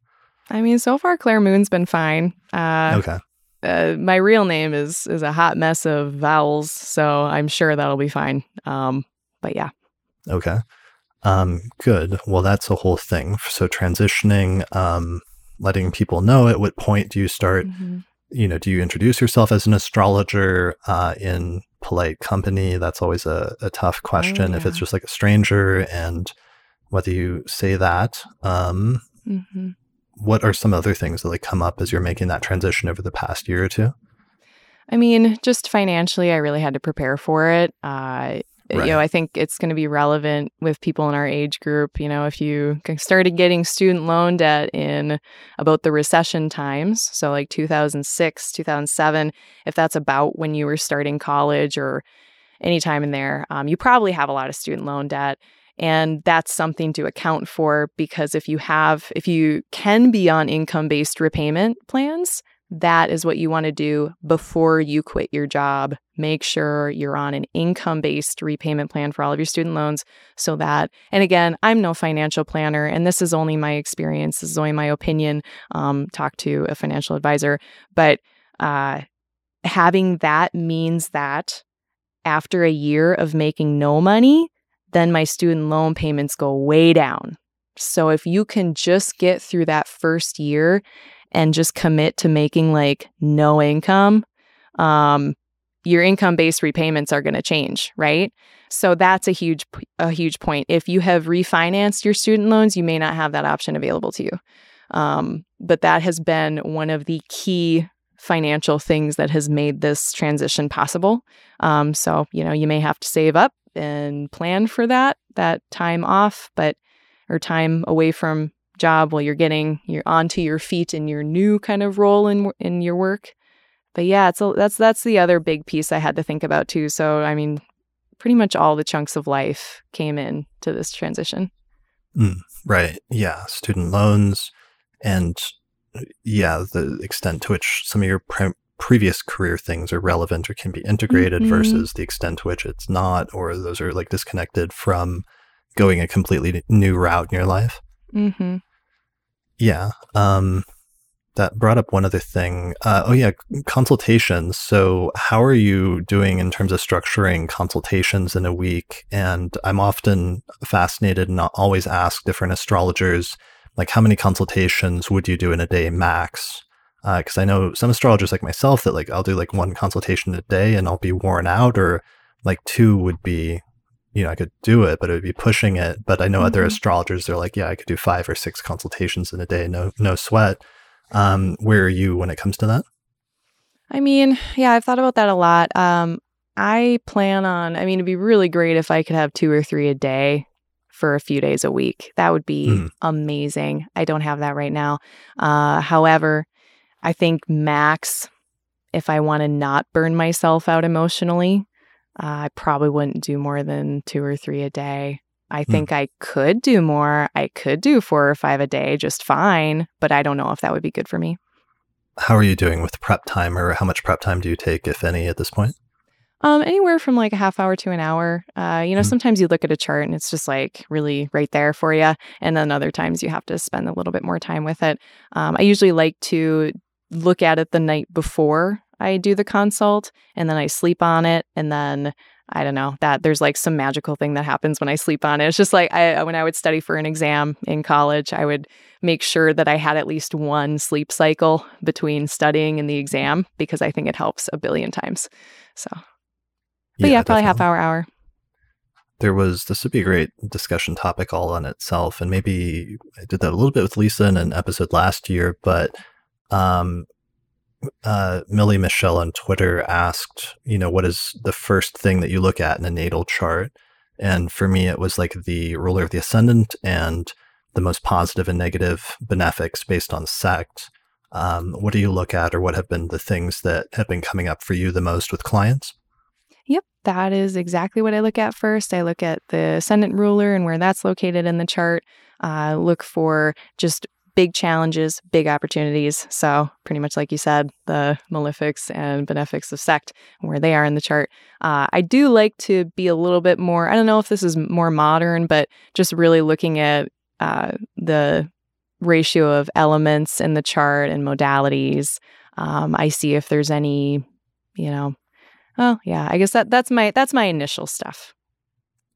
I mean, so far Claire Moon's been fine. Uh, okay. Uh, my real name is is a hot mess of vowels, so I'm sure that'll be fine. Um, but yeah. Okay. Um, good. Well, that's a whole thing. So transitioning, um, letting people know at what point do you start mm-hmm you know, do you introduce yourself as an astrologer uh, in polite company? That's always a, a tough oh, question. Oh, yeah. If it's just like a stranger and whether you say that, um, mm-hmm. what are some other things that like come up as you're making that transition over the past year or two? I mean, just financially, I really had to prepare for it. Uh, Right. You know, I think it's going to be relevant with people in our age group. You know, if you started getting student loan debt in about the recession times, so like 2006, 2007, if that's about when you were starting college or anytime in there, um, you probably have a lot of student loan debt. And that's something to account for because if you have, if you can be on income based repayment plans, that is what you want to do before you quit your job. Make sure you're on an income based repayment plan for all of your student loans so that, and again, I'm no financial planner, and this is only my experience, this is only my opinion. Um, talk to a financial advisor. But uh, having that means that after a year of making no money, then my student loan payments go way down. So if you can just get through that first year and just commit to making like no income, um, your income based repayments are going to change, right? So that's a huge a huge point. If you have refinanced your student loans, you may not have that option available to you. Um, but that has been one of the key financial things that has made this transition possible. Um, so you know you may have to save up and plan for that that time off, but or time away from job while you're getting you're onto your feet in your new kind of role in in your work. But yeah, it's a, that's that's the other big piece I had to think about too. So I mean, pretty much all the chunks of life came in to this transition. Mm, right. Yeah. Student loans and yeah, the extent to which some of your pre- previous career things are relevant or can be integrated mm-hmm. versus the extent to which it's not, or those are like disconnected from going a completely new route in your life. Mm-hmm. Yeah. Um, that brought up one other thing. Uh, oh, yeah, consultations. So, how are you doing in terms of structuring consultations in a week? And I'm often fascinated and always ask different astrologers, like, how many consultations would you do in a day max? Because uh, I know some astrologers like myself that, like, I'll do like one consultation a day and I'll be worn out, or like two would be you know, I could do it, but it would be pushing it. But I know mm-hmm. other astrologers, they're like, yeah, I could do five or six consultations in a day, no, no sweat. Um, where are you when it comes to that? I mean, yeah, I've thought about that a lot. Um, I plan on, I mean, it'd be really great if I could have two or three a day for a few days a week. That would be mm. amazing. I don't have that right now. Uh, however, I think max, if I want to not burn myself out emotionally, uh, I probably wouldn't do more than two or three a day. I hmm. think I could do more. I could do four or five a day just fine, but I don't know if that would be good for me. How are you doing with prep time, or how much prep time do you take, if any, at this point? Um, anywhere from like a half hour to an hour. Uh, you know, mm sometimes you look at a chart and it's just like really right there for you, and then other times you have to spend a little bit more time with it. Um, I usually like to look at it the night before I do the consult and then I sleep on it and then I don't know that there's like some magical thing that happens when I sleep on it. It's just like I when I would study for an exam in college, I would make sure that I had at least one sleep cycle between studying and the exam because I think it helps a billion times. So, but yeah, yeah probably half hour hour. There was this would be a great discussion topic all on itself, and maybe I did that a little bit with Lisa in an episode last year, but um, uh, Millie Michelle on Twitter asked, you know, what is the first thing that you look at in a natal chart? And for me, it was like the ruler of the ascendant and the most positive and negative benefics based on sect. Um, what do you look at, or what have been the things that have been coming up for you the most with clients? Yep, that is exactly what I look at first. I look at the ascendant ruler and where that's located in the chart. Uh, look for just big challenges, big opportunities. So, pretty much like you said, the malefics and benefics of sect, where they are in the chart. Uh, I do like to be a little bit more, I don't know if this is more modern, but just really looking at uh, the ratio of elements in the chart and modalities. Um, I see if there's any, you know, oh yeah, I guess that that's my that's my initial stuff.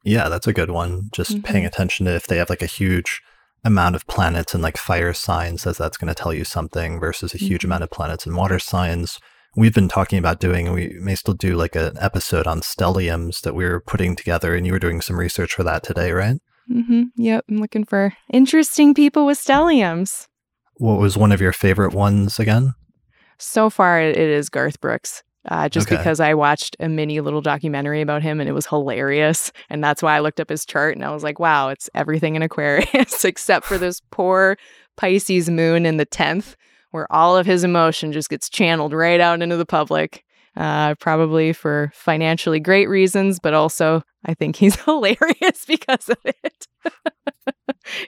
Yeah, that's a good one. Just mm-hmm. paying attention to if they have like a huge amount of planets and like fire signs, as that's going to tell you something, versus a huge mm-hmm. amount of planets and water signs. We've been talking about doing, and we may still do like an episode on stelliums that we are putting together, and you were doing some research for that today, right? Mm-hmm. Yep, I'm looking for interesting people with stelliums. What was one of your favorite ones again? So far, it is Garth Brooks uh, just okay. because I watched a mini little documentary about him and it was hilarious. And that's why I looked up his chart and I was like, wow, it's everything in Aquarius <laughs> except for this poor Pisces moon in the 10th, where all of his emotion just gets channeled right out into the public. Uh, probably for financially great reasons, but also I think he's <laughs> hilarious because of it. <laughs>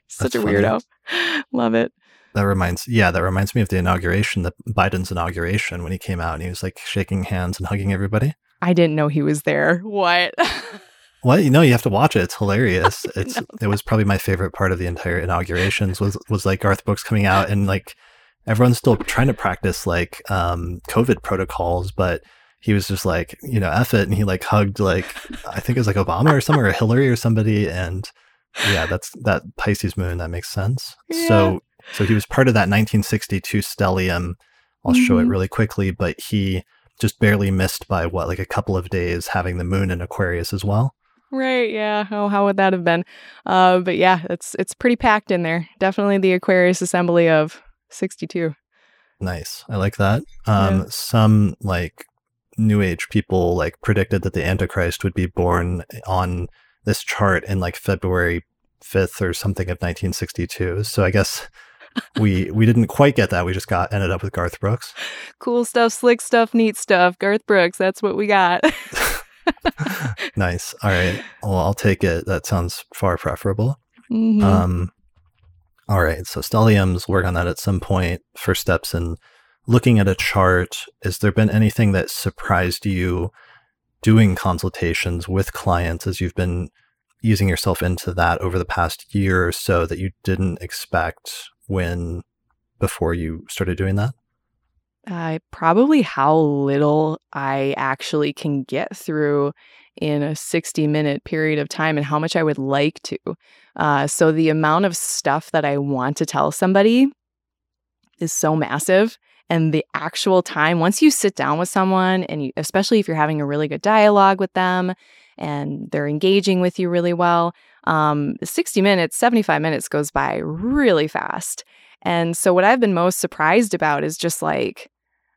Such That's a funny. weirdo. Love it. That reminds, yeah, that reminds me of the inauguration, the Biden's inauguration when he came out and he was like shaking hands and hugging everybody. I didn't know he was there. What? <laughs> what? You know, you have to watch it. It's hilarious. <laughs> It's it was probably my favorite part of the entire inaugurations was was like Garth Brooks coming out and like everyone's still trying to practice like um COVID protocols, but he was just like, you know, F it. And he like hugged like I think it was like Obama or somewhere or Hillary or somebody. And yeah, that's that Pisces moon. That makes sense. Yeah. So so he was part of that 1962 stellium. I'll mm-hmm. show it mm-hmm. really quickly, but he just barely missed by what, like a couple of days having the moon in Aquarius as well. Right. Yeah. Oh, how would that have been? Uh, but yeah, it's it's pretty packed in there. Definitely the Aquarius assembly of 62. Nice. I like that. Um, yeah. Some like New Age people like predicted that the Antichrist would be born on this chart in like February 5th or something of 1962. So I guess we we didn't quite get that. We just got ended up with Garth Brooks. Cool stuff, slick stuff, neat stuff. Garth Brooks. That's what we got. <laughs> nice. All right. Well, I'll take it. That sounds far preferable. Mm-hmm. Um. All right. So stelliums, work on that at some point. First steps in looking at a chart. Has there been anything that surprised you doing consultations with clients as you've been using yourself into that over the past year or so that you didn't expect when before you started doing that? Uh, probably how little I actually can get through in a 60 minute period of time and how much I would like to. Uh, so, the amount of stuff that I want to tell somebody is so massive. And the actual time, once you sit down with someone, and you, especially if you're having a really good dialogue with them and they're engaging with you really well, um, 60 minutes, 75 minutes goes by really fast. And so, what I've been most surprised about is just like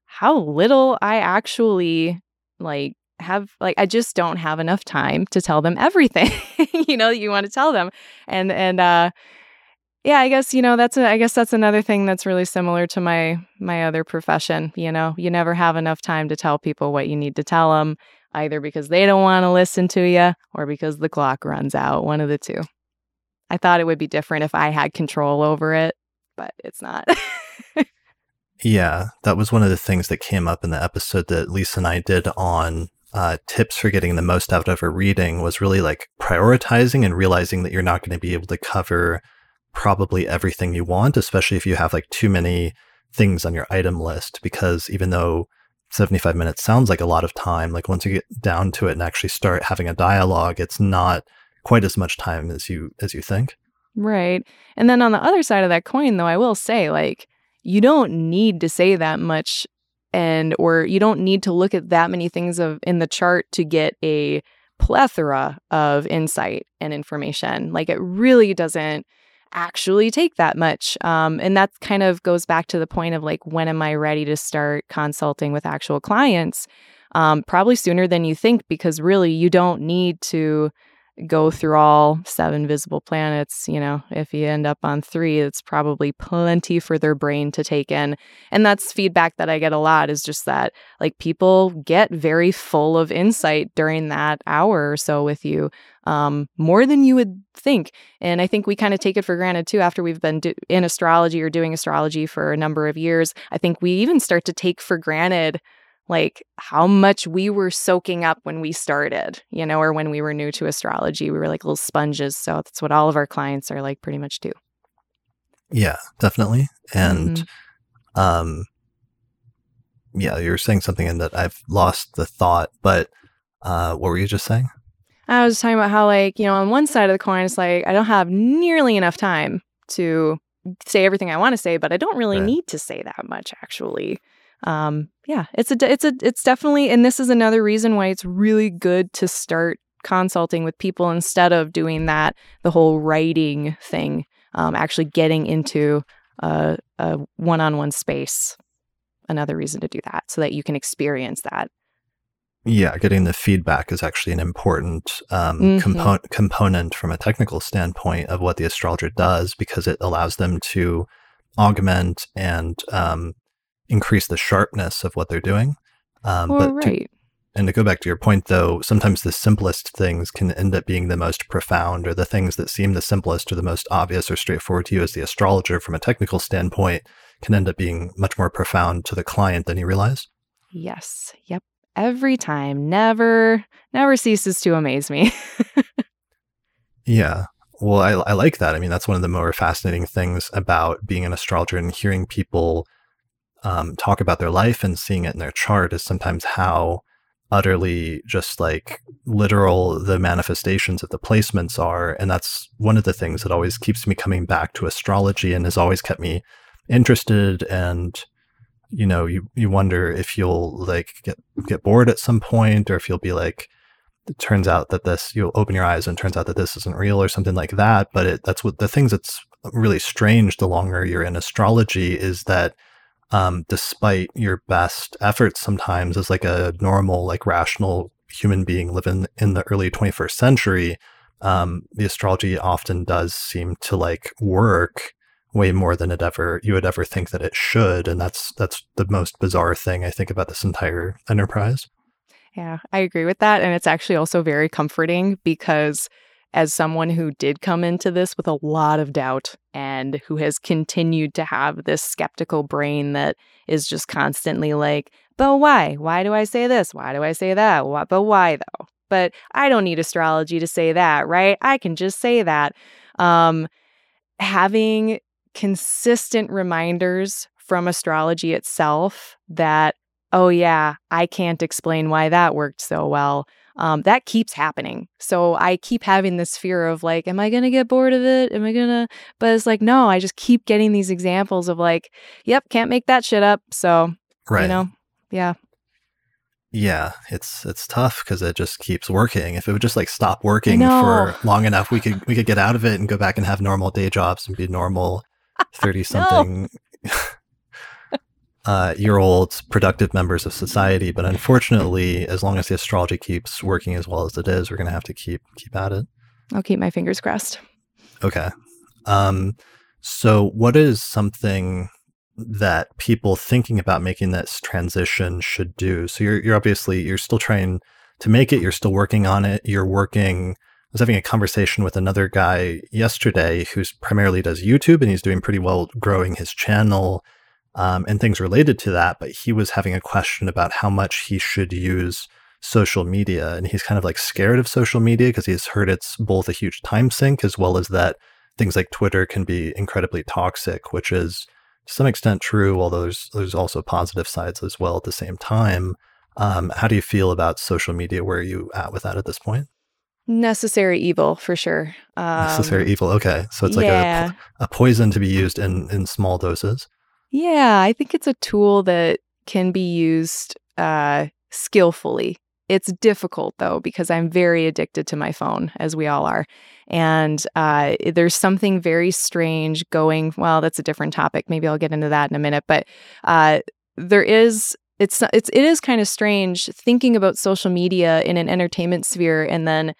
how little I actually like have like I just don't have enough time to tell them everything <laughs> you know you want to tell them. And and uh yeah I guess you know that's a, I guess that's another thing that's really similar to my my other profession you know? You never have enough time to tell people what you need to tell them either because they don't want to listen to you or because the clock runs out, one of the two. I thought it would be different if I had control over it, but it's not. <laughs> yeah, that was one of the things that came up in the episode that Lisa and I did on uh, tips for getting the most out of a reading was really like prioritizing and realizing that you're not going to be able to cover probably everything you want, especially if you have like too many things on your item list. Because even though 75 minutes sounds like a lot of time. Like once you get down to it and actually start having a dialogue, it's not quite as much time as you as you think. Right. And then on the other side of that coin though, I will say like you don't need to say that much and or you don't need to look at that many things of in the chart to get a plethora of insight and information. Like it really doesn't actually take that much. Um, and that kind of goes back to the point of like, when am I ready to start consulting with actual clients? Um, probably sooner than you think, because really you don't need to go through all seven visible planets. You know, if you end up on three, it's probably plenty for their brain to take in. And that's feedback that I get a lot is just that like people get very full of insight during that hour or so with you, um, more than you would think. And I think we kind of take it for granted too after we've been do- in astrology or doing astrology for a number of years. I think we even start to take for granted like how much we were soaking up when we started, you know, or when we were new to astrology. We were like little sponges. So that's what all of our clients are like pretty much too. Yeah, definitely. And mm-hmm. um yeah, you're saying something in that I've lost the thought, but uh what were you just saying? I was talking about how like, you know, on one side of the coin it's like I don't have nearly enough time to say everything I want to say, but I don't really right. need to say that much actually um, yeah, it's a it's a it's definitely and this is another reason why it's really good to start consulting with people instead of doing that the whole writing thing. Um, actually getting into a, a one-on-one space. Another reason to do that so that you can experience that. Yeah, getting the feedback is actually an important um, mm-hmm. compo- component from a technical standpoint of what the astrologer does because it allows them to augment and um, increase the sharpness of what they're doing. Um, well, but right. To, and to go back to your point, though, sometimes the simplest things can end up being the most profound, or the things that seem the simplest or the most obvious or straightforward to you as the astrologer from a technical standpoint can end up being much more profound to the client than you realize. Yes. Yep. Every time. Never, never ceases to amaze me. <laughs> yeah. Well, I, I like that. I mean, that's one of the more fascinating things about being an astrologer and hearing people um, talk about their life and seeing it in their chart is sometimes how utterly just like literal the manifestations of the placements are. And that's one of the things that always keeps me coming back to astrology and has always kept me interested. And, you know, you, you wonder if you'll like get, get bored at some point or if you'll be like, it turns out that this, you'll open your eyes and turns out that this isn't real or something like that. But it, that's what the things that's really strange the longer you're in astrology is that um, despite your best efforts sometimes as like a normal, like rational human being living in the early 21st century, um, the astrology often does seem to like work way more than it ever you would ever think that it should and that's that's the most bizarre thing i think about this entire enterprise. Yeah i agree with that and it's actually also very comforting because as someone who did come into this with a lot of doubt and who has continued to have this skeptical brain that is just constantly like, but why? Why do I say this? Why do I say that? What, but why though? But I don't need astrology to say that, right? I can just say that. Um, having consistent reminders from astrology itself that, oh, yeah, I can't explain why that worked so well um, that keeps happening. So I keep having this fear of like, am I going to get bored of it? Am I going to? But it's like, no, I just keep getting these examples of like, yep, can't make that shit up. So, right. you know, yeah. Yeah, it's it's tough because it just keeps working. If it would just like stop working for long enough, we could we could get out of it and go back and have normal day jobs and be normal <laughs> thirty something uh, year old productive members of society. But unfortunately, as long as the astrology keeps working as well as it is, we're going to have to keep keep at it. I'll keep my fingers crossed. Okay. Um, so, what is something that people thinking about making this transition should do? So, you're you're obviously you're still trying to make it. You're still working on it. You're working. I was having a conversation with another guy yesterday who's primarily does YouTube and he's doing pretty well growing his channel um, and things related to that. But he was having a question about how much he should use social media. And he's kind of like scared of social media because he's heard it's both a huge time sink as well as that things like Twitter can be incredibly toxic, which is to some extent true, although there's, there's also positive sides as well at the same time. Um, how do you feel about social media? Where are you at with that at this point? Necessary evil for sure. Um, Necessary evil. Okay, so it's like yeah. a, a poison to be used in in small doses. Yeah, I think it's a tool that can be used uh, skillfully. It's difficult though because I'm very addicted to my phone, as we all are. And uh, there's something very strange going. Well, that's a different topic. Maybe I'll get into that in a minute. But uh, there is it's it's it is kind of strange thinking about social media in an entertainment sphere and then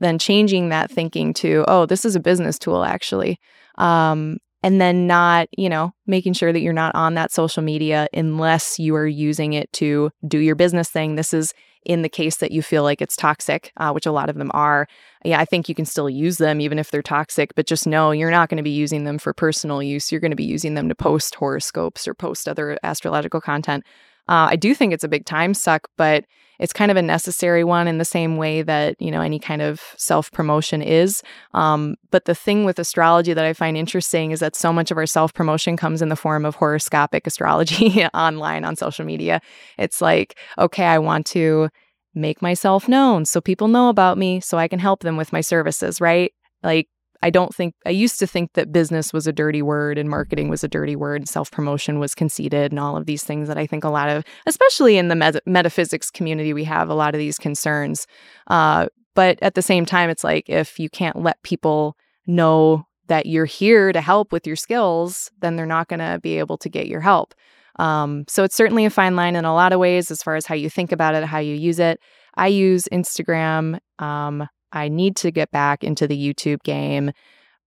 then changing that thinking to, oh, this is a business tool actually. Um, and then not, you know, making sure that you're not on that social media unless you are using it to do your business thing. This is in the case that you feel like it's toxic, uh, which a lot of them are. Yeah, I think you can still use them even if they're toxic, but just know you're not going to be using them for personal use. You're going to be using them to post horoscopes or post other astrological content. Uh, I do think it's a big time suck, but it's kind of a necessary one in the same way that you know any kind of self promotion is. Um, but the thing with astrology that I find interesting is that so much of our self promotion comes in the form of horoscopic astrology <laughs> online on social media. It's like, okay, I want to make myself known so people know about me so I can help them with my services, right? Like I don't think I used to think that business was a dirty word and marketing was a dirty word, self promotion was conceited, and all of these things that I think a lot of, especially in the met- metaphysics community, we have a lot of these concerns. Uh, but at the same time, it's like if you can't let people know that you're here to help with your skills, then they're not going to be able to get your help. Um, so it's certainly a fine line in a lot of ways as far as how you think about it, how you use it. I use Instagram. Um, I need to get back into the YouTube game.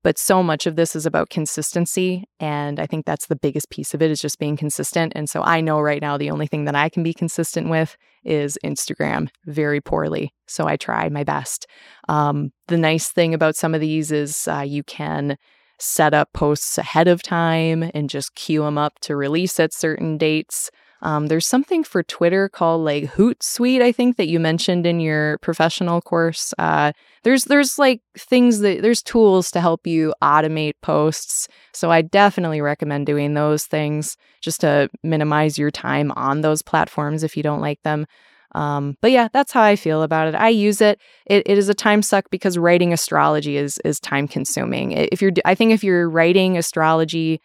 But so much of this is about consistency. And I think that's the biggest piece of it is just being consistent. And so I know right now the only thing that I can be consistent with is Instagram very poorly. So I try my best. Um, the nice thing about some of these is uh, you can set up posts ahead of time and just queue them up to release at certain dates. Um, there's something for Twitter called like Hootsuite, I think, that you mentioned in your professional course. Uh, there's there's like things that there's tools to help you automate posts. So I definitely recommend doing those things just to minimize your time on those platforms if you don't like them. Um, but yeah, that's how I feel about it. I use it. it. It is a time suck because writing astrology is is time consuming. If you're, I think if you're writing astrology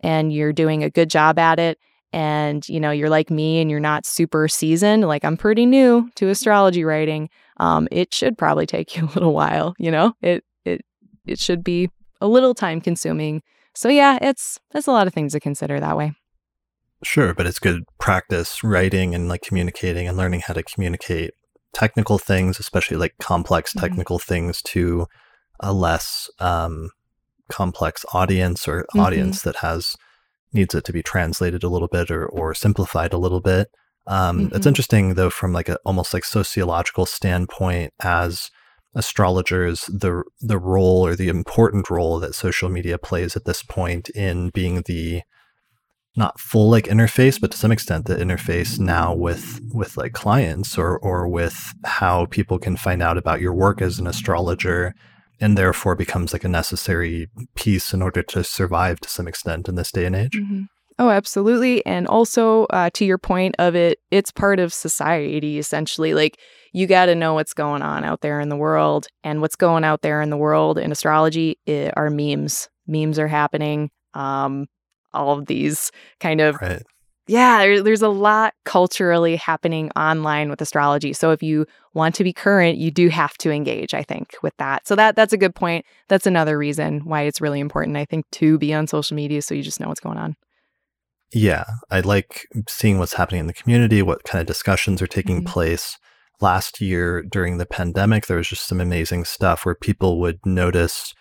and you're doing a good job at it, and you know you're like me and you're not super seasoned like i'm pretty new to astrology writing um, it should probably take you <laughs> a little while you know it it it should be a little time consuming so yeah it's there's a lot of things to consider that way sure but it's good practice writing and like communicating and learning how to communicate technical things especially like complex mm-hmm. technical mm-hmm. things to a less um, complex audience or mm-hmm. audience that has needs it to be translated a little bit or, or simplified a little bit. Um, mm-hmm. It's interesting though, from like a almost like sociological standpoint, as astrologers, the the role or the important role that social media plays at this point in being the not full like interface, but to some extent the interface now with with like clients or or with how people can find out about your work as an astrologer and therefore becomes like a necessary piece in order to survive to some extent in this day and age. Mm-hmm. Oh, absolutely. And also, uh, to your point of it, it's part of society essentially. Like, you got to know what's going on out there in the world. And what's going out there in the world in astrology are memes. Memes are happening. Um, all of these kind of right yeah, there, there's a lot culturally happening online with astrology. So if you want to be current, you do have to engage, I think, with that. So that that's a good point. That's another reason why it's really important, I think, to be on social media so you just know what's going on. Yeah, I like seeing what's happening in the community, what kind of discussions are taking mm-hmm. place. Last year during the pandemic, there was just some amazing stuff where people would notice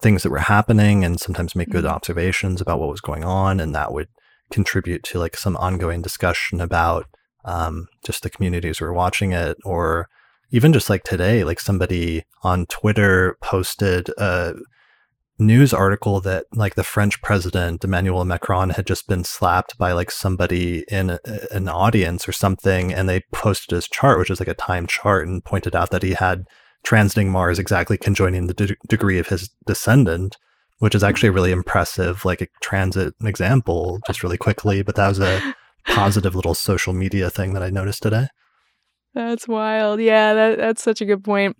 things that were happening and sometimes make good mm-hmm. observations about what was going on, and that would contribute to like some ongoing discussion about um, just the communities who are watching it or even just like today like somebody on twitter posted a news article that like the french president emmanuel macron had just been slapped by like somebody in a, an audience or something and they posted his chart which is like a time chart and pointed out that he had transiting mars exactly conjoining the de- degree of his descendant which is actually a really impressive, like a transit example, just really quickly. But that was a <laughs> positive little social media thing that I noticed today. That's wild. Yeah, that, that's such a good point.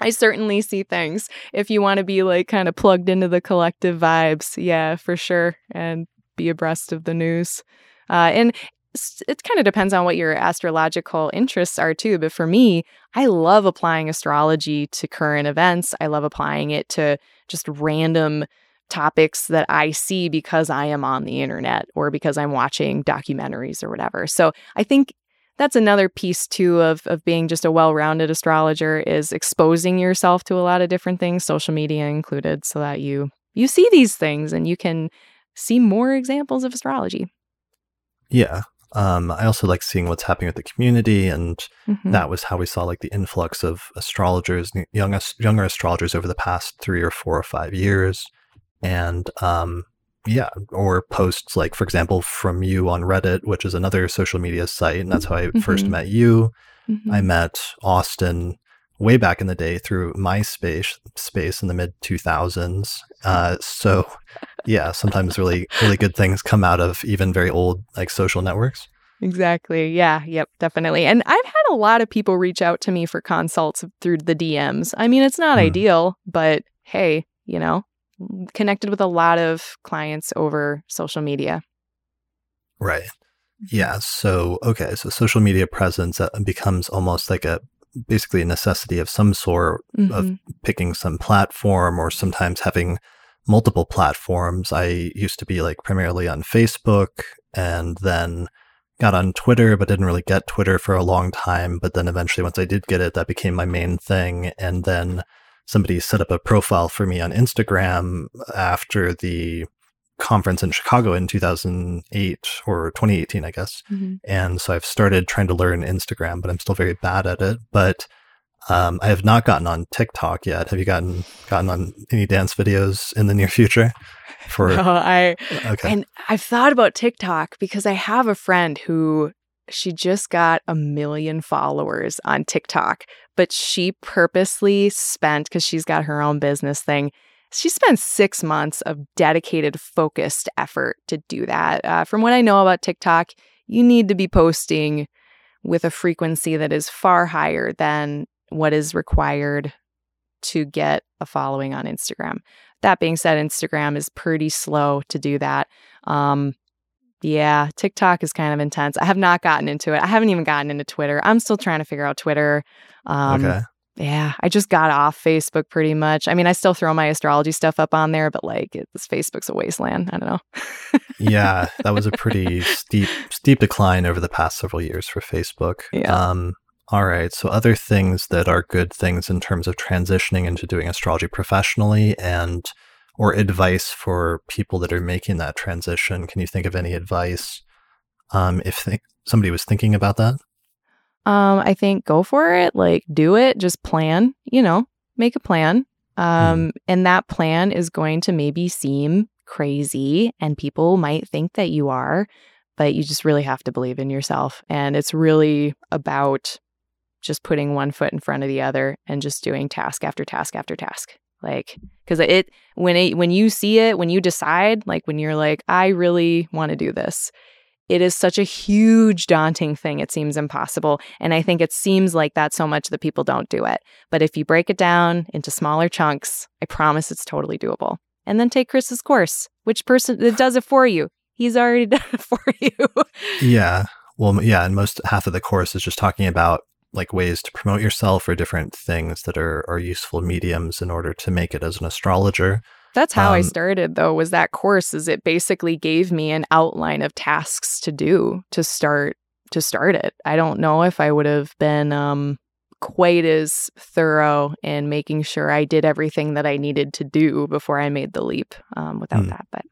I certainly see things. If you want to be like kind of plugged into the collective vibes, yeah, for sure, and be abreast of the news. Uh, and it kind of depends on what your astrological interests are too. But for me, I love applying astrology to current events. I love applying it to just random topics that I see because I am on the internet or because I'm watching documentaries or whatever. So I think that's another piece too of of being just a well-rounded astrologer is exposing yourself to a lot of different things, social media included, so that you you see these things and you can see more examples of astrology. Yeah. Um, I also like seeing what's happening with the community, and Mhm. that was how we saw like the influx of astrologers, young younger astrologers over the past three or four or five years, and um, yeah, or posts like, for example, from you on Reddit, which is another social media site, and that's how I first Mhm. met you. Mhm. I met Austin way back in the day through MySpace space in the mid 2000s. Uh, so yeah, sometimes really really good things come out of even very old like social networks. Exactly. Yeah. Yep. Definitely. And I've had a lot of people reach out to me for consults through the DMs. I mean, it's not Hmm. ideal, but hey, you know, connected with a lot of clients over social media. Right. Yeah. So okay. So social media presence uh, becomes almost like a basically a necessity of some sort of Mhm. picking some platform or sometimes having multiple platforms. I used to be like primarily on Facebook and then got on Twitter, but didn't really get Twitter for a long time. But then eventually, once I did get it, that became my main thing. And then somebody set up a profile for me on Instagram after the conference in Chicago in 2008 or 2018, I guess. Mhm. And so I've started trying to learn Instagram, but I'm still very bad at it. But um, I have not gotten on TikTok yet. Have you gotten gotten on any dance videos in the near future? For <laughs> No, I okay, and I've thought about TikTok because I have a friend who she just got a million followers on TikTok, but she purposely spent because she's got her own business thing. She spent six months of dedicated, focused effort to do that. Uh, from what I know about TikTok, you need to be posting with a frequency that is far higher than what is required to get a following on Instagram. That being said, Instagram is pretty slow to do that. Um, yeah, TikTok is kind of intense. I have not gotten into it. I haven't even gotten into Twitter. I'm still trying to figure out Twitter. Um, okay, Yeah, I just got off Facebook pretty much. I mean, I still throw my astrology stuff up on there, but like, it's Facebook's a wasteland. I don't know. yeah, that was a pretty <laughs> steep steep decline over the past several years for Facebook. Yeah. Um, all right. So other things that are good things in terms of transitioning into doing astrology professionally and or advice for people that are making that transition. Can you think of any advice um, if th- somebody was thinking about that? Um, I think go for it. Like, do it. Just plan. You know, make a plan. Um, and that plan is going to maybe seem crazy, and people might think that you are, but you just really have to believe in yourself. And it's really about just putting one foot in front of the other and just doing task after task after task. Like, because it when it when you see it, when you decide, like when you're like, I really want to do this, it is such a huge, daunting thing. It seems impossible. And I think it seems like that so much that people don't do it. But if you break it down into smaller chunks, I promise it's totally doable. And then take Chris's course. Which person that does it for you? He's already <laughs> done it for you. Yeah. Well, yeah, and most half of the course is just talking about like ways to promote yourself or different things that are are useful mediums in order to make it as an astrologer. That's how I Um, started though, was that course is it basically gave me an outline of tasks to do to start to start it. I don't know if I would have been um quite as thorough in making sure I did everything that I needed to do before I made the leap um, without Hmm. that. But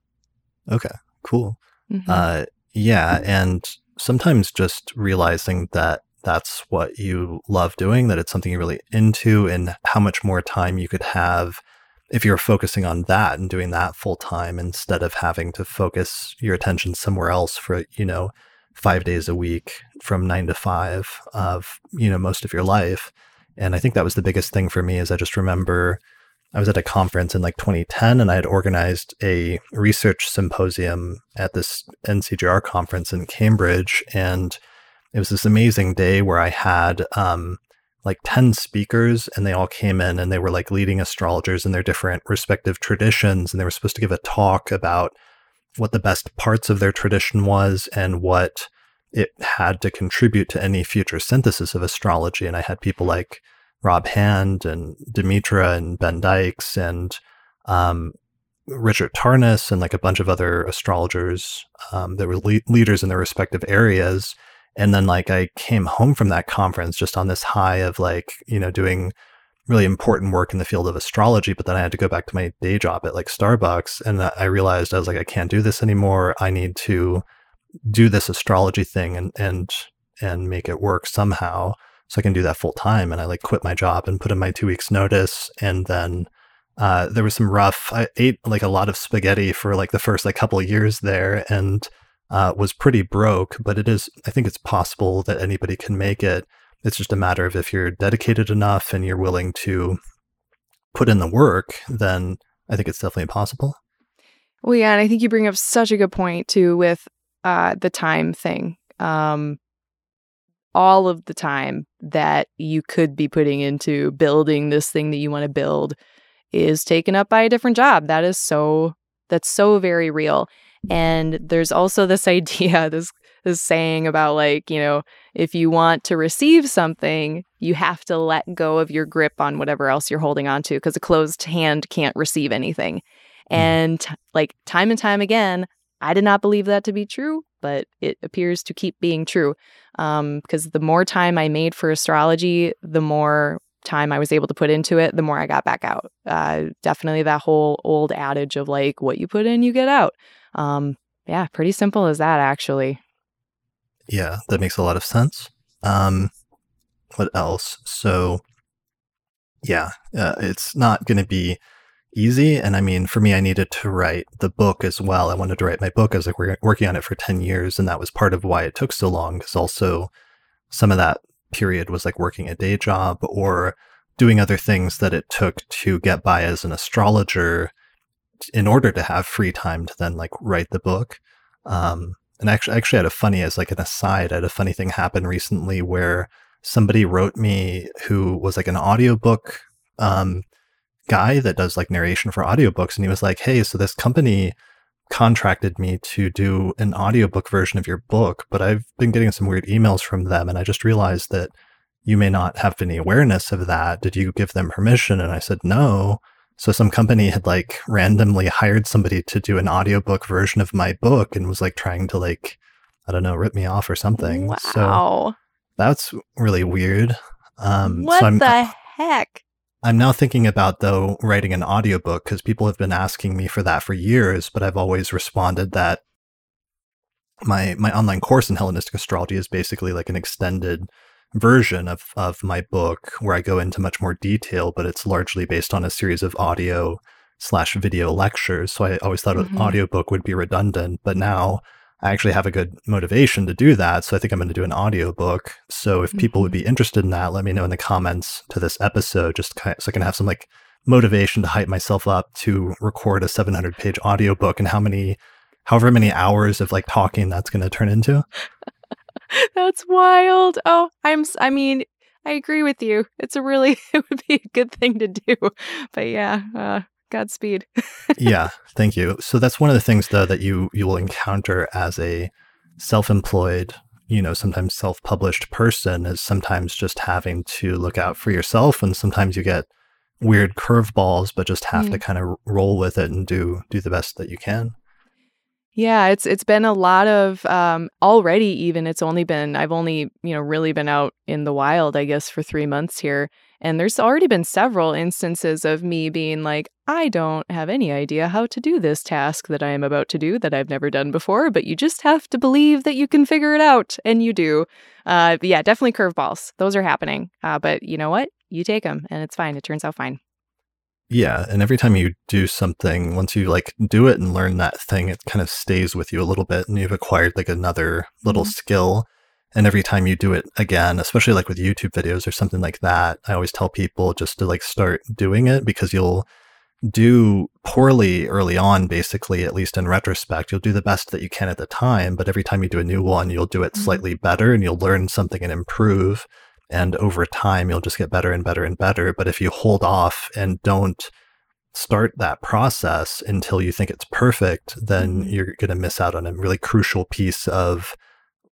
Okay, cool. mhm. Uh, yeah, and sometimes just realizing that that's what you love doing, that it's something you're really into, and how much more time you could have if you're focusing on that and doing that full time instead of having to focus your attention somewhere else for, you know, five days a week from nine to five of, you know, most of your life. And I think that was the biggest thing for me is I just remember I was at a conference in like 2010 and I had organized a research symposium at this NCGR conference in Cambridge. And it was this amazing day where I had um, like 10 speakers and they all came in and they were like leading astrologers in their different respective traditions. And they were supposed to give a talk about what the best parts of their tradition was and what it had to contribute to any future synthesis of astrology. And I had people like Rob Hand and Demetra and Ben Dykes and um, Richard Tarnas and like a bunch of other astrologers um, that were le- leaders in their respective areas. And then like I came home from that conference just on this high of like, you know, doing really important work in the field of astrology, but then I had to go back to my day job at like Starbucks. And I realized I was like, I can't do this anymore. I need to do this astrology thing and, and, and make it work somehow so I can do that full time. And I like quit my job and put in my two weeks notice. And then uh, there was some rough, I ate like a lot of spaghetti for like the first like couple years there and uh, was pretty broke, but it is, I think it's possible that anybody can make it. It's just a matter of if you're dedicated enough and you're willing to put in the work, then I think it's definitely possible. Well, yeah, and I think you bring up such a good point too with uh, the time thing. Um, all of the time that you could be putting into building this thing that you want to build is taken up by a different job. That is so that's so very real. And there's also this <laughs> idea, this this saying about like, you know, if you want to receive something, you have to let go of your grip on whatever else you're holding on to because a closed hand can't receive anything. Hmm. And like time and time again, I did not believe that to be true, but it appears to keep being true. Um, because the more time I made for astrology, the more time I was able to put into it, the more I got back out. Uh, definitely that whole old adage of like, what you put in, you get out. Um, yeah, pretty simple as that, actually. Yeah, that makes a lot of sense. Um, what else? So, yeah, uh, it's not going to be easy. And I mean, for me, I needed to write the book as well. I wanted to write my book. I was like working on it for 10 years. And that was part of why it took so long. Because also, some of that period was like working a day job or doing other things that it took to get by as an astrologer in order to have free time to then like write the book. Um, and actually, actually had a funny as like an aside, I had a funny thing happen recently where somebody wrote me who was like an audiobook um, guy that does like narration for audiobooks. And he was like, Hey, so this company contracted me to do an audiobook version of your book, but I've been getting some weird emails from them. And I just realized that you may not have any awareness of that. Did you give them permission? And I said, no. So some company had like randomly hired somebody to do an audiobook version of my book and was like trying to like, I don't know, rip me off or something. Wow. So that's really weird. Um, what so the heck? I'm now thinking about though writing an audiobook because people have been asking me for that for years, but I've always responded that my my online course in Hellenistic astrology is basically like an extended version of of my book where I go into much more detail, but it's largely based on a series of audio slash video lectures. So I always thought mm-hmm. an audiobook would be redundant, but now I actually have a good motivation to do that. So I think I'm going to do an audiobook. So if mm-hmm. people would mm-hmm. be interested in that, let me know in the comments to this episode, just kind of, so I can have some like motivation to hype myself up to record a 700 page audiobook and how many, however many hours of like talking that's going to turn into. <laughs> that's wild. Oh, I'm, I mean, I agree with you. It's a really, <laughs> it would be a good thing to do. But yeah, uh, Godspeed. <laughs> yeah, thank you. So that's one of the things though that you you will encounter as a self-employed, you know, sometimes self-published person is sometimes just having to look out for yourself and sometimes you get weird curveballs but just have mm. to kind of roll with it and do do the best that you can. Yeah, it's it's been a lot of um, already. Even it's only been I've only you know really been out in the wild, I guess, for three months here, and there's already been several instances of me being like, I don't have any idea how to do this task that I am about to do that I've never done before, but you just have to believe that you can figure it out. And you do. Uh, yeah, definitely curveballs. Those are happening. Uh, but you know what? You take them and it's fine. It turns out fine. Yeah. And every time you do something, once you like do it and learn that thing, it kind of stays with you a little bit and you've acquired like another little mm-hmm. skill and every time you do it again especially like with youtube videos or something like that i always tell people just to like start doing it because you'll do poorly early on basically at least in retrospect you'll do the best that you can at the time but every time you do a new one you'll do it mm-hmm. slightly better and you'll learn something and improve and over time you'll just get better and better and better but if you hold off and don't start that process until you think it's perfect then mm-hmm. you're going to miss out on a really crucial piece of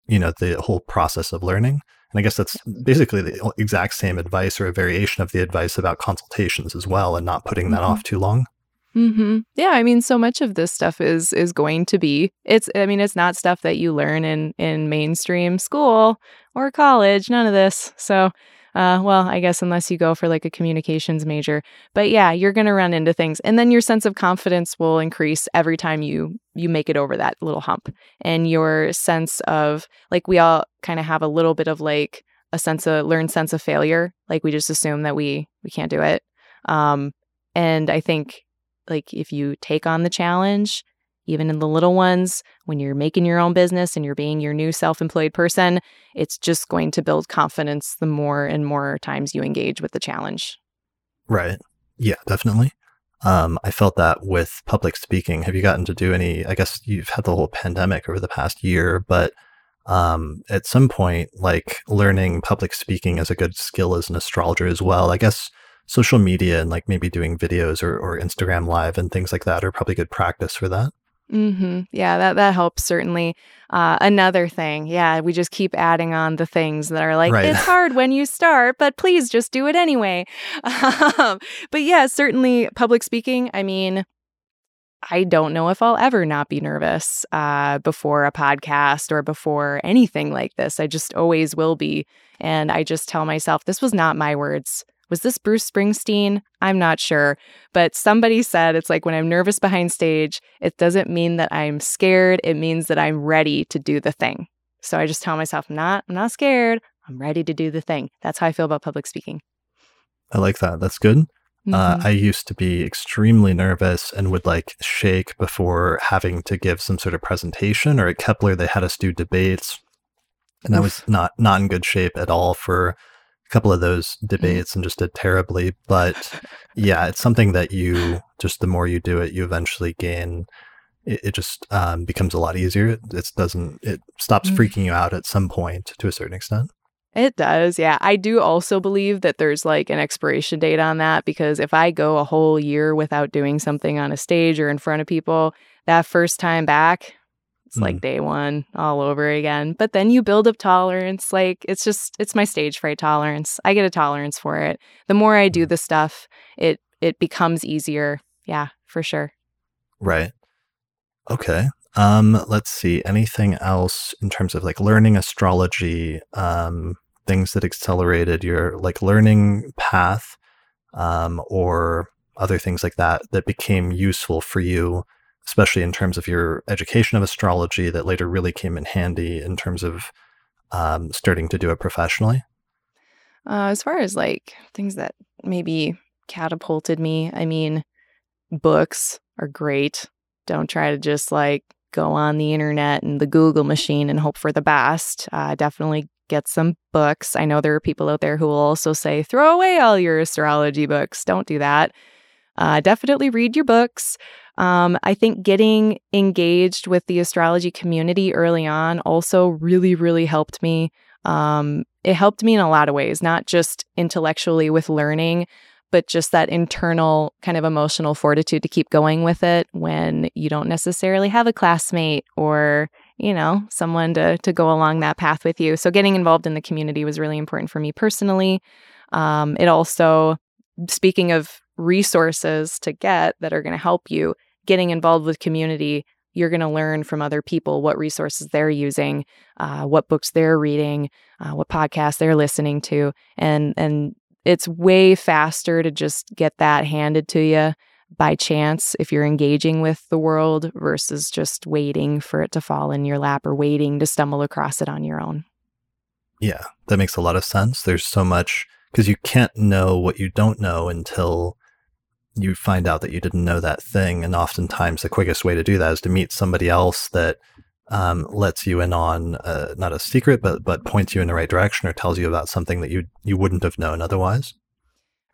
you know the whole process of learning and i guess that's basically the exact same advice or a variation of the advice about consultations as well and not putting that mm-hmm. off too long Mm-hmm. Yeah, I mean, so much of this stuff is is going to be it's. I mean, it's not stuff that you learn in in mainstream school or college. None of this. So, uh, well, I guess unless you go for like a communications major, but yeah, you're to run into things, and then your sense of confidence will increase every time you you make it over that little hump, and your sense of like we all kind of have a little bit of like a sense of learned sense of failure, like we just assume that we we can't do it. Um, and I think like if you take on the challenge, even in the little ones, when you're making your own business and you're being your new self employed person, it's just going to build confidence the more and more times you engage with the challenge. Right. Yeah, definitely. Um, I felt that with public speaking. Have you gotten to do any? I guess you've had the whole pandemic over the past year, but um, at some point, like learning public speaking as a good skill as an astrologer as well. I guess social media and like maybe doing videos or, or Instagram live and things like that are probably good practice for that. Mm-hmm. Yeah, that that helps certainly. Uh, another thing, yeah, we just keep adding on the things that are like right. it's hard when you start, but please just do it anyway. <laughs> Um, but yeah, certainly public speaking. I mean, I don't know if I'll ever not be nervous uh, before a podcast or before anything like this. I just always will be, and I just tell myself this was not my words. Was this Bruce Springsteen? I'm not sure. But somebody said it's like when I'm nervous behind stage, it doesn't mean that I'm scared. It means that I'm ready to do the thing. So I just tell myself, I'm not, I'm not scared. I'm ready to do the thing. That's how I feel about public speaking. I like that. That's good. Uh, mm-hmm. Uh, I used to be extremely nervous and would like shake before having to give some sort of presentation. Or at Kepler, they had us do debates, and Oof. I was not not in good shape at all for couple of those mm-hmm. debates and just did terribly. But <laughs> yeah, it's something that you just the more you do it, you eventually gain. It, it just um, becomes a lot easier. It doesn't. It stops mm. freaking you out at some point to a certain extent. It does. Yeah. I do also believe that there's like an expiration date on that because if I go a whole year without doing something on a stage or in front of people, that first time back, it's mm. like day one all over again. But then you build up tolerance. Like it's just it's my stage fright tolerance. I get a tolerance for it. The more I do the stuff, it it becomes easier. Yeah, for sure. Right. Okay. Um, let's see. Anything else in terms of like learning astrology, um, things that accelerated your like learning path, um, or other things like that that became useful for you especially in terms of your education of astrology that later really came in handy in terms of um, starting to do it professionally? Uh, as far as like things that maybe catapulted me, I mean, books are great. Don't try to just like go on the internet and the Google machine and hope for the best. Uh, definitely get some books. I know there are people out there who will also say, throw away all your astrology books. Don't do that. Uh, definitely read your books. Um, I think getting engaged with the astrology community early on also really, really helped me. Um, it helped me in a lot of ways, not just intellectually with learning, but just that internal kind of emotional fortitude to keep going with it when you don't necessarily have a classmate or you know someone to to go along that path with you so getting involved in the community was really important for me personally um, it also speaking of resources to get that are going to help you getting involved with community, you're going to learn from other people what resources they're using, uh, what books they're reading, uh, what podcasts they're listening to, and and it's way faster to just get that handed to you by chance if you're engaging with the world versus just waiting for it to fall in your lap or waiting to stumble across it on your own. Yeah, that makes a lot of sense. There's so much because you can't know what you don't know until you find out that you didn't know that thing. And oftentimes, the quickest way to do that is to meet somebody else that um, lets you in on uh, not a secret, but but points you in the right direction or tells you about something that you you wouldn't have known otherwise.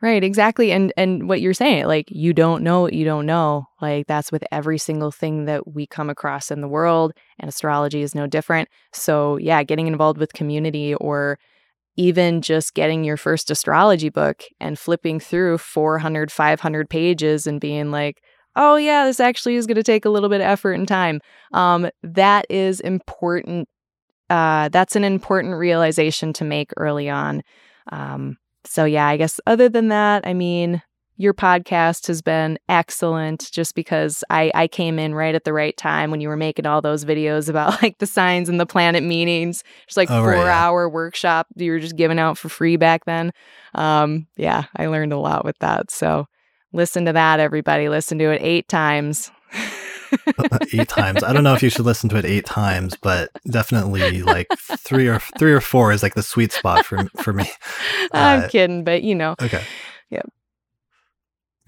Right, exactly. And and what you're saying, like you don't know what you don't know. Like that's with every single thing that we come across in the world, and astrology is no different. So yeah, getting involved with community or even just getting your first astrology book and flipping through 400, 500 pages and being like, oh, yeah, this actually is going to take a little bit of effort and time. Um, that is important. Uh, that's an important realization to make early on. Um, so, yeah, I guess other than that, I mean, your podcast has been excellent just because I, I came in right at the right time when you were making all those videos about <laughs> like the signs and the planet meetings. Just like oh, four right, yeah. hour workshop you were just giving out for free back then. Um, yeah, I learned a lot with that. So listen to that, everybody. Listen to it eight times. eight times. I don't know if you should listen to it eight times, but definitely like three or three or four is like the sweet spot for for me. <laughs> I'm uh, kidding, but you know. Okay.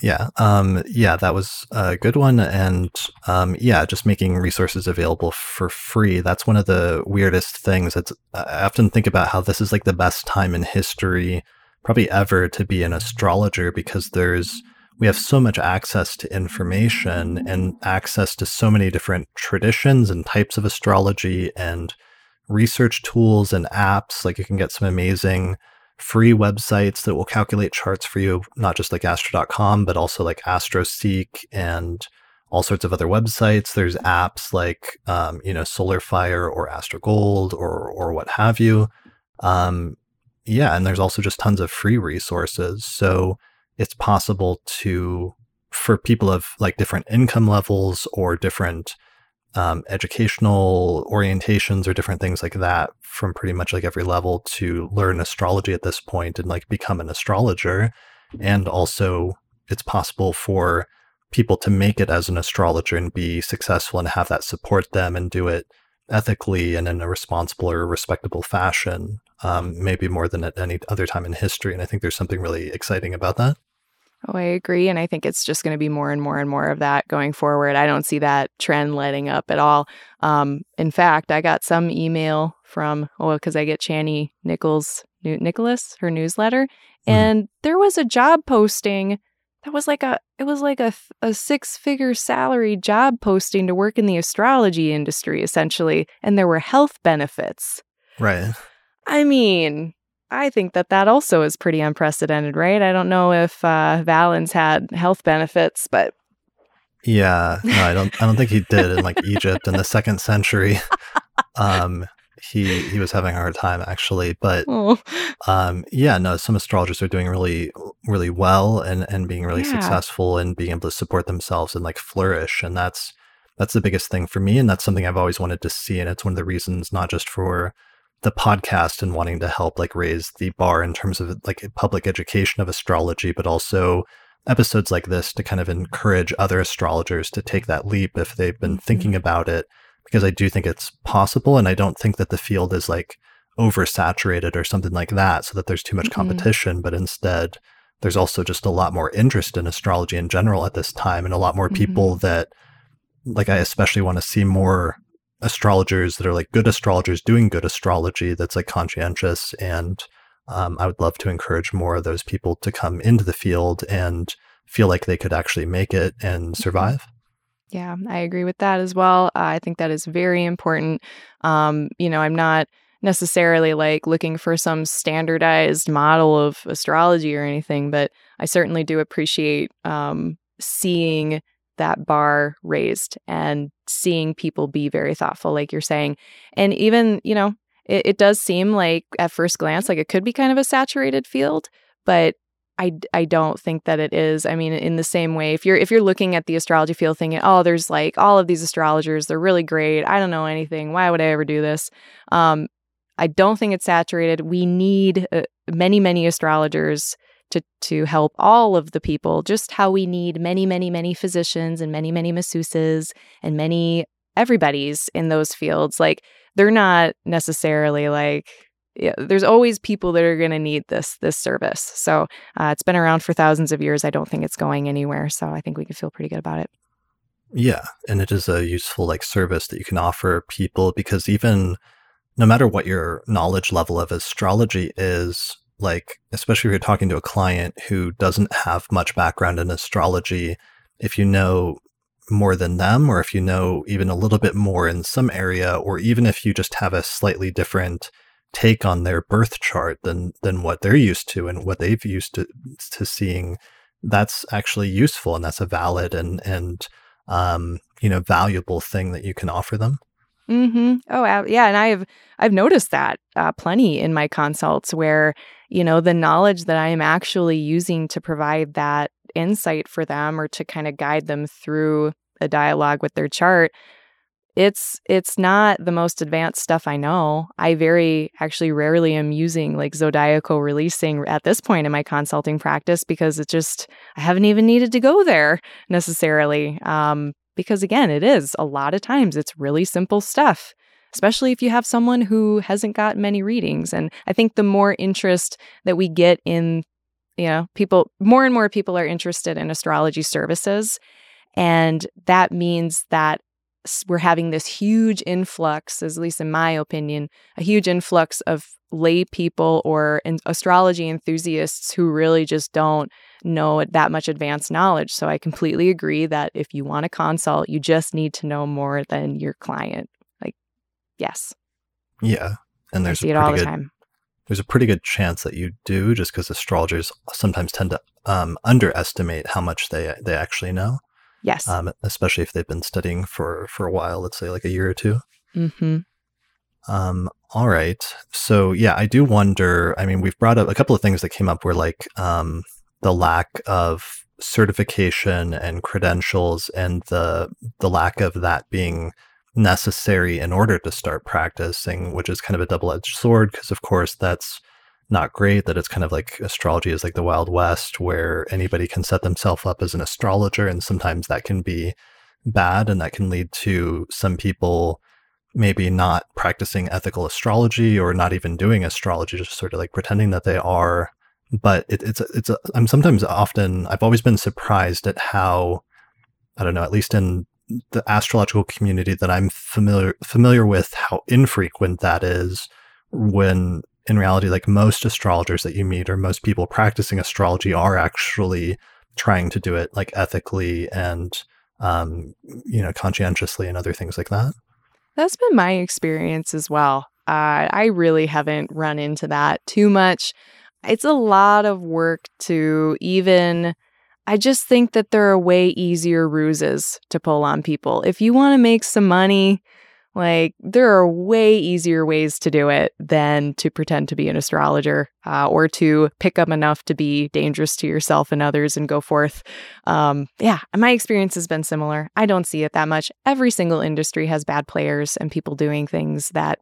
Yeah. Um, yeah, that was a good one. And um, yeah, just making resources available for free. That's one of the weirdest things. It's, I often think about how this is like the best time in history, probably ever, to be an astrologer because there's, we have so much access to information and access to so many different traditions and types of astrology and research tools and apps. Like you can get some amazing free websites that will calculate charts for you, not just like astro.com, but also like AstroSeek and all sorts of other websites. There's apps like, um, you know, SolarFire or AstroGold or, or what have you. Um, yeah. And there's also just tons of free resources. So it's possible to, for people of like different income levels or different um, educational orientations or different things like that from pretty much like every level to learn astrology at this point and like become an astrologer. And also, it's possible for people to make it as an astrologer and be successful and have that support them and do it ethically and in a responsible or respectable fashion, um, maybe more than at any other time in history. And I think there's something really exciting about that. Oh, I agree. And I think it's just going to be more and more and more of that going forward. I don't see that trend letting up at all. Um, in fact, I got some email from, oh, because I get Chani Nichols, Nicholas, her newsletter, mm-hmm. and there was a job posting that was like a, it was like a, a six figure salary job posting to work in the astrology industry, essentially. And there were health benefits. Right. I mean, I think that that also is pretty unprecedented, right? I don't know if uh, Valens had health benefits, but yeah, no, I don't. I don't think he <laughs> did in like Egypt in the second century. Um, he he was having a hard time actually, but oh. um, yeah, no, some astrologers are doing really really well and and being really yeah. successful and being able to support themselves and like flourish, and that's that's the biggest thing for me, and that's something I've always wanted to see, and it's one of the reasons not just for the podcast and wanting to help like raise the bar in terms of like public education of astrology, but also episodes like this to kind of encourage other astrologers to take that leap if they've been mm-hmm. thinking about it, because I do think it's possible. And I don't think that the field is like oversaturated or something like that so that there's too much mm-hmm. competition, but instead, there's also just a lot more interest in astrology in general at this time and a lot more mm-hmm. people that like I especially want to see more astrologers that are like good astrologers doing good astrology that's like conscientious and um, i would love to encourage more of those people to come into the field and feel like they could actually make it and mm-hmm. survive. Yeah i agree with that as well. Uh, i think that is very important. Um, you know i'm not necessarily like looking for some standardized model of astrology or anything but i certainly do appreciate um, seeing that bar raised and seeing people be very thoughtful, like you're saying. And even, you know, it, it does seem like at first glance, like it could be kind of a saturated field, but I, I don't think that it is. I mean, in the same way, if you're if you're looking at the astrology field thinking, oh, there's like all of these astrologers, they're really great. I don't know anything. Why would I ever do this? Um, I don't think it's saturated. We need uh, many, many astrologers to to help all of the people just how we need many many many physicians and many many masseuses and many everybody's in those fields. Like they're not necessarily like yeah, there's always people that are going to need this this service. So uh, it's been around for thousands of years. I don't think it's going anywhere so i think we can feel pretty good about it. Yeah and it is a useful like service that you can offer people because even no matter what your knowledge level of astrology is like especially if you're talking to a client who doesn't have much background in astrology if you know more than them or if you know even a little bit more in some area or even if you just have a slightly different take on their birth chart than than what they're used to and what they've used to to seeing that's actually useful and that's a valid and and um, you know valuable thing that you can offer them Mm-hmm. Oh, yeah, and I've I've noticed that uh, plenty in my consults where you know the knowledge that I am actually using to provide that insight for them or to kind of guide them through a dialogue with their chart it's it's not the most advanced stuff I know. I very actually rarely am using like zodiacal releasing at this point in my consulting practice because it just I haven't even needed to go there necessarily. Um, because again, it is a lot of times it's really simple stuff, especially if you have someone who hasn't got many readings. And I think the more interest that we get in, you know, people more and more people are interested in astrology services. And that means that we're having this huge influx, at least in my opinion, a huge influx of lay people or astrology enthusiasts who really just don't know that much advanced knowledge. So I completely agree that if you want to consult, you just need to know more than your client. Yes. Yeah. And there's I see it all the good, time. There's a pretty good chance that you do just because astrologers sometimes tend to um, underestimate how much they they actually know. Yes. Um, especially if they've been studying for for a while, let's say like a year or 2 Mm-hmm. Um, all right. So yeah, I do wonder. I mean, we've brought up a couple of things that came up were like um, the lack of certification and credentials, and the the lack of that being necessary in order to start practicing, which is kind of a double edged sword because, of course, that's not great that it's kind of like astrology is like the wild west where anybody can set themselves up as an astrologer and sometimes that can be bad and that can lead to some people maybe not practicing ethical astrology or not even doing astrology just sort of like pretending that they are. But it, it's it's a, I'm sometimes often I've always been surprised at how I don't know at least in the astrological community that I'm familiar familiar with how infrequent that is when in reality, like most astrologers that you meet or most people practicing astrology are actually trying to do it like ethically and, um, you know, conscientiously and other things like that. That's been my experience as well. Uh, I really haven't run into that too much. It's a lot of work to even. I just think that there are way easier ruses to pull on people. If you want to make some money, like, there are way easier ways to do it than to pretend to be an astrologer uh, or to pick up enough to be dangerous to yourself and others and go forth. Um, yeah, my experience has been similar. I don't see it that much. Every single industry has bad players and people doing things that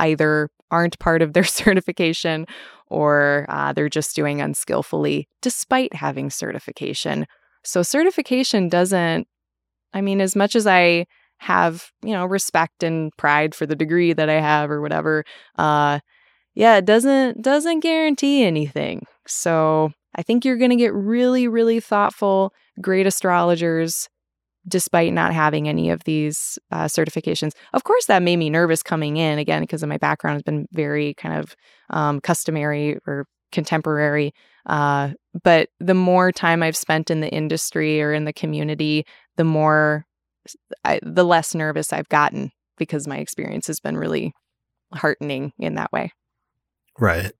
either aren't part of their <laughs> certification or uh, they're just doing unskillfully despite having certification. So, certification doesn't, I mean, as much as I have, you know, respect and pride for the degree that I have or whatever. Uh yeah, it doesn't doesn't guarantee anything. So, I think you're going to get really really thoughtful great astrologers despite not having any of these uh, certifications. Of course, that made me nervous coming in again because of my background has been very kind of um, customary or contemporary. Uh, but the more time I've spent in the industry or in the community, the more I, the less nervous I've gotten because my experience has been really heartening in that way. Right.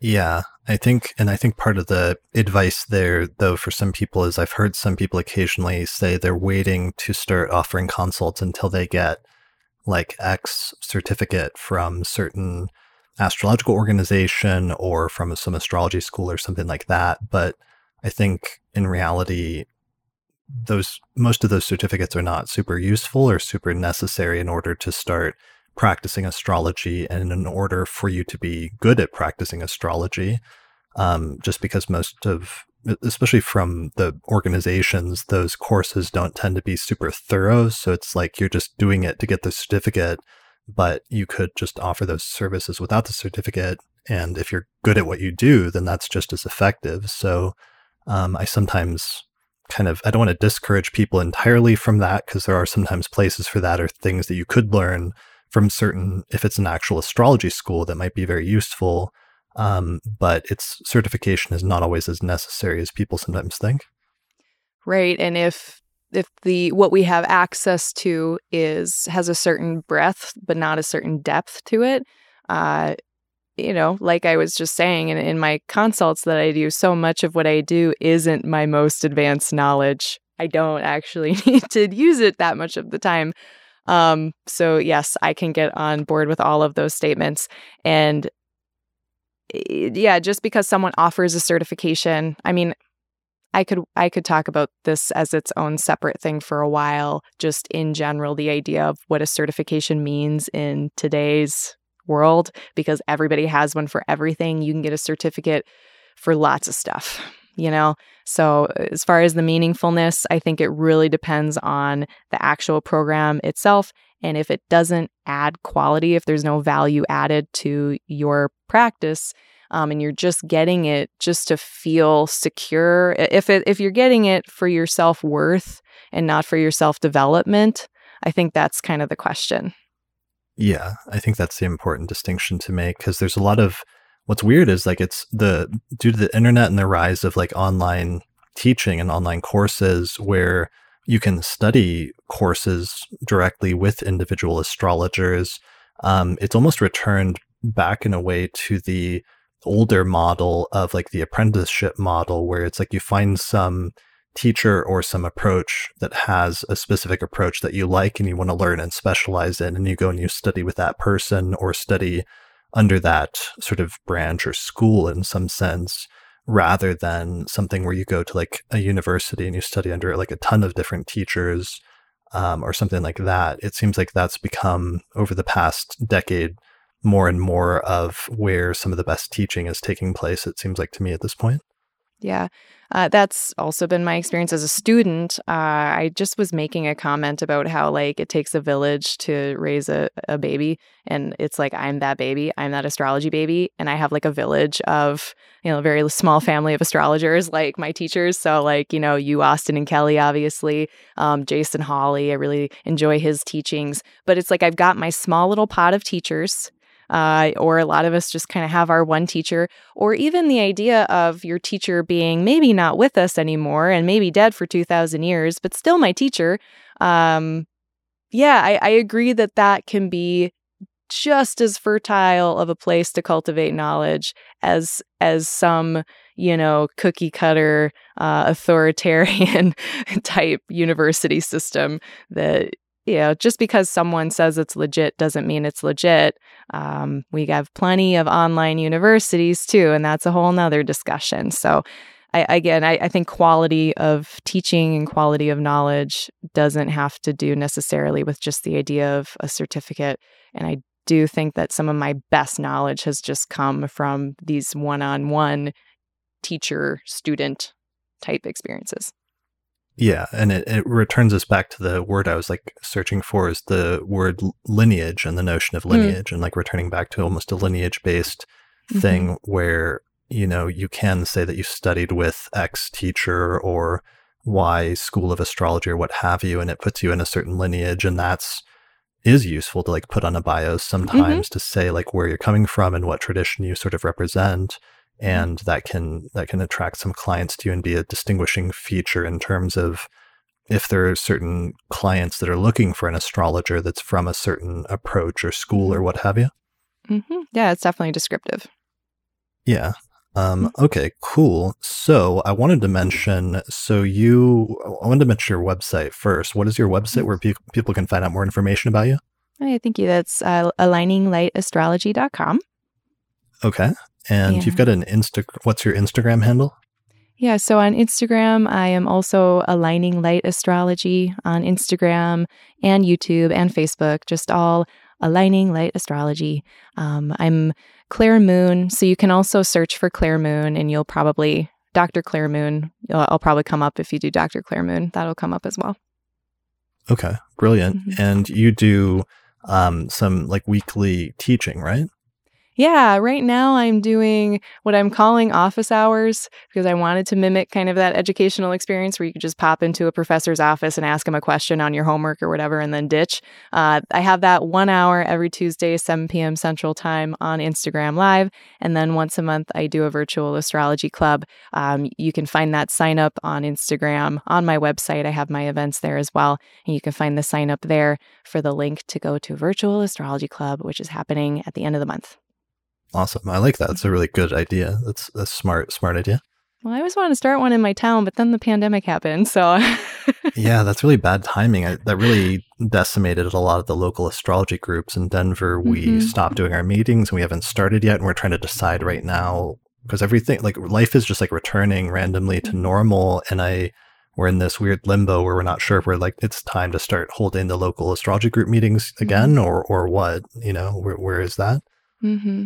Yeah, I think, and I think part of the advice there, though, for some people is I've heard some people occasionally say they're waiting to start offering consults until they get like X certificate from certain astrological organization or from some astrology school or something like that. But I think in reality, those most of those certificates are not super useful or super necessary in order to start practicing astrology and in order for you to be good at practicing astrology um, just because most of especially from the organizations those courses don't tend to be super thorough. So it's like you're just doing it to get the certificate but you could just offer those services without the certificate. And if you're good at what you do then that's just as effective. So um, i sometimes kind of I don't want to discourage people entirely from that because there are sometimes places for that or things that you could learn from certain if it's an actual astrology school that might be very useful. Um, but its certification is not always as necessary as people sometimes think. Right, and if if the what we have access to is has a certain breadth but not a certain depth to it, uh, you know, like I was just saying in, in my consults that I do, so much of what I do isn't my most advanced knowledge. I don't actually <laughs> need to use it that much of the time. Um, so, yes, I can get on board with all of those statements. And yeah, just because someone offers a certification, I mean, I could I could talk about this as its own separate thing for a while just in general the idea of what a certification means in today's world because everybody has one for everything you can get a certificate for lots of stuff you know so as far as the meaningfulness I think it really depends on the actual program itself and if it doesn't add quality if there's no value added to your practice um, and you're just getting it just to feel secure. If it, if you're getting it for your self worth and not for your self development, I think that's kind of the question. Yeah, I think that's the important distinction to make because there's a lot of what's weird is like it's the due to the internet and the rise of like online teaching and online courses where you can study courses directly with individual astrologers. Um, it's almost returned back in a way to the older model of like the apprenticeship model where it's like you find some teacher or some approach that has a specific approach that you like and you want to learn and specialize in and you go and you study with that person or study under that sort of branch or school in some sense rather than something where you go to like a university and you study under like a ton of different teachers um, or something like that it seems like that's become over the past decade more and more of where some of the best teaching is taking place, it seems like to me at this point. Yeah. Uh, that's also been my experience as a student. Uh, I just was making a comment about how, like, it takes a village to raise a, a baby. And it's like, I'm that baby. I'm that astrology baby. And I have, like, a village of, you know, a very small family of astrologers, like my teachers. So, like, you know, you, Austin, and Kelly, obviously, um, Jason Holley. I really enjoy his teachings. But it's like, I've got my small little pot of teachers uh, or a lot of us just kind of have our one teacher, or even the idea of your teacher being maybe not with us anymore and maybe dead for 2,000 years, but still my teacher. Um, yeah, I, I agree that that can be just as fertile of a place to cultivate knowledge as as some you know cookie cutter uh, authoritarian <laughs> type university system that you know, just because someone says it's legit doesn't mean it's legit. Um, we have plenty of online universities too, and that's a whole nother discussion. So, I, again, I, I think quality of teaching and quality of knowledge doesn't have to do necessarily with just the idea of a certificate. And I do think that some of my best knowledge has just come from these one on one teacher student type experiences. Yeah, and it, it returns us back to the word I was like searching for is the word lineage and the notion of hmm. lineage mm. and like returning back to almost a lineage based mm-hmm. thing where, you know, you can say that you studied with X teacher or Y school of astrology or what have you, and it puts you in a certain lineage and that's is useful to like put on a bio sometimes mm-hmm. to say like where you're coming from and what tradition you sort of represent. Mm-hmm. and that can that can attract some clients to you and be a distinguishing feature in terms of if there are certain clients that are looking for an astrologer that's from a certain approach or school or mm-hmm. what have you. Mm-hmm. Yeah, it's definitely descriptive. Yeah. Um, mm-hmm. okay, cool. So I wanted to mention, so you, I wanted to mention your website first. What is your website where pe- people can find out more information about you? Hey, thank you. That's uh, aligninglightastrology.com. Okay. And yeah. you've got an Insta. What's your Instagram handle? Yeah, so on Instagram, I am also aligning light astrology on Instagram and YouTube and Facebook, just all aligning light astrology. Um, I'm Claire Moon, so you can also search for Claire Moon, and you'll probably Dr. Claire Moon. I'll probably come up if you do Dr. Claire Moon. That'll come up as well. Okay, brilliant. Mm-hmm. And you do um, some like weekly teaching, right? Yeah, right now I'm doing what I'm calling office hours because I wanted to mimic kind of that educational experience where you could just pop into a professor's office and ask him a question on your homework or whatever and then ditch. Uh, I have that one hour every Tuesday, 7 p.m. Central Time on Instagram Live. And then once a month, I do a virtual astrology club. Um, you can find that sign up on Instagram on my website. I have my events there as well. And you can find the sign up there for the link to go to Virtual Astrology Club, which is happening at the end of the month. Awesome. I like that. It's a really good idea. That's a smart, smart idea. Well, I always wanted to start one in my town, but then the pandemic happened. So, <laughs> yeah, that's really bad timing. I, that really decimated a lot of the local astrology groups in Denver. We mm-hmm. stopped doing our meetings and we haven't started yet. And we're trying to decide right now because everything like life is just like returning randomly to Mm-hmm. normal and i we're in this weird limbo where we're not sure if we're like it's time to start holding the local astrology group meetings Mm-hmm. again or or what you know where, where is that Mm-hmm.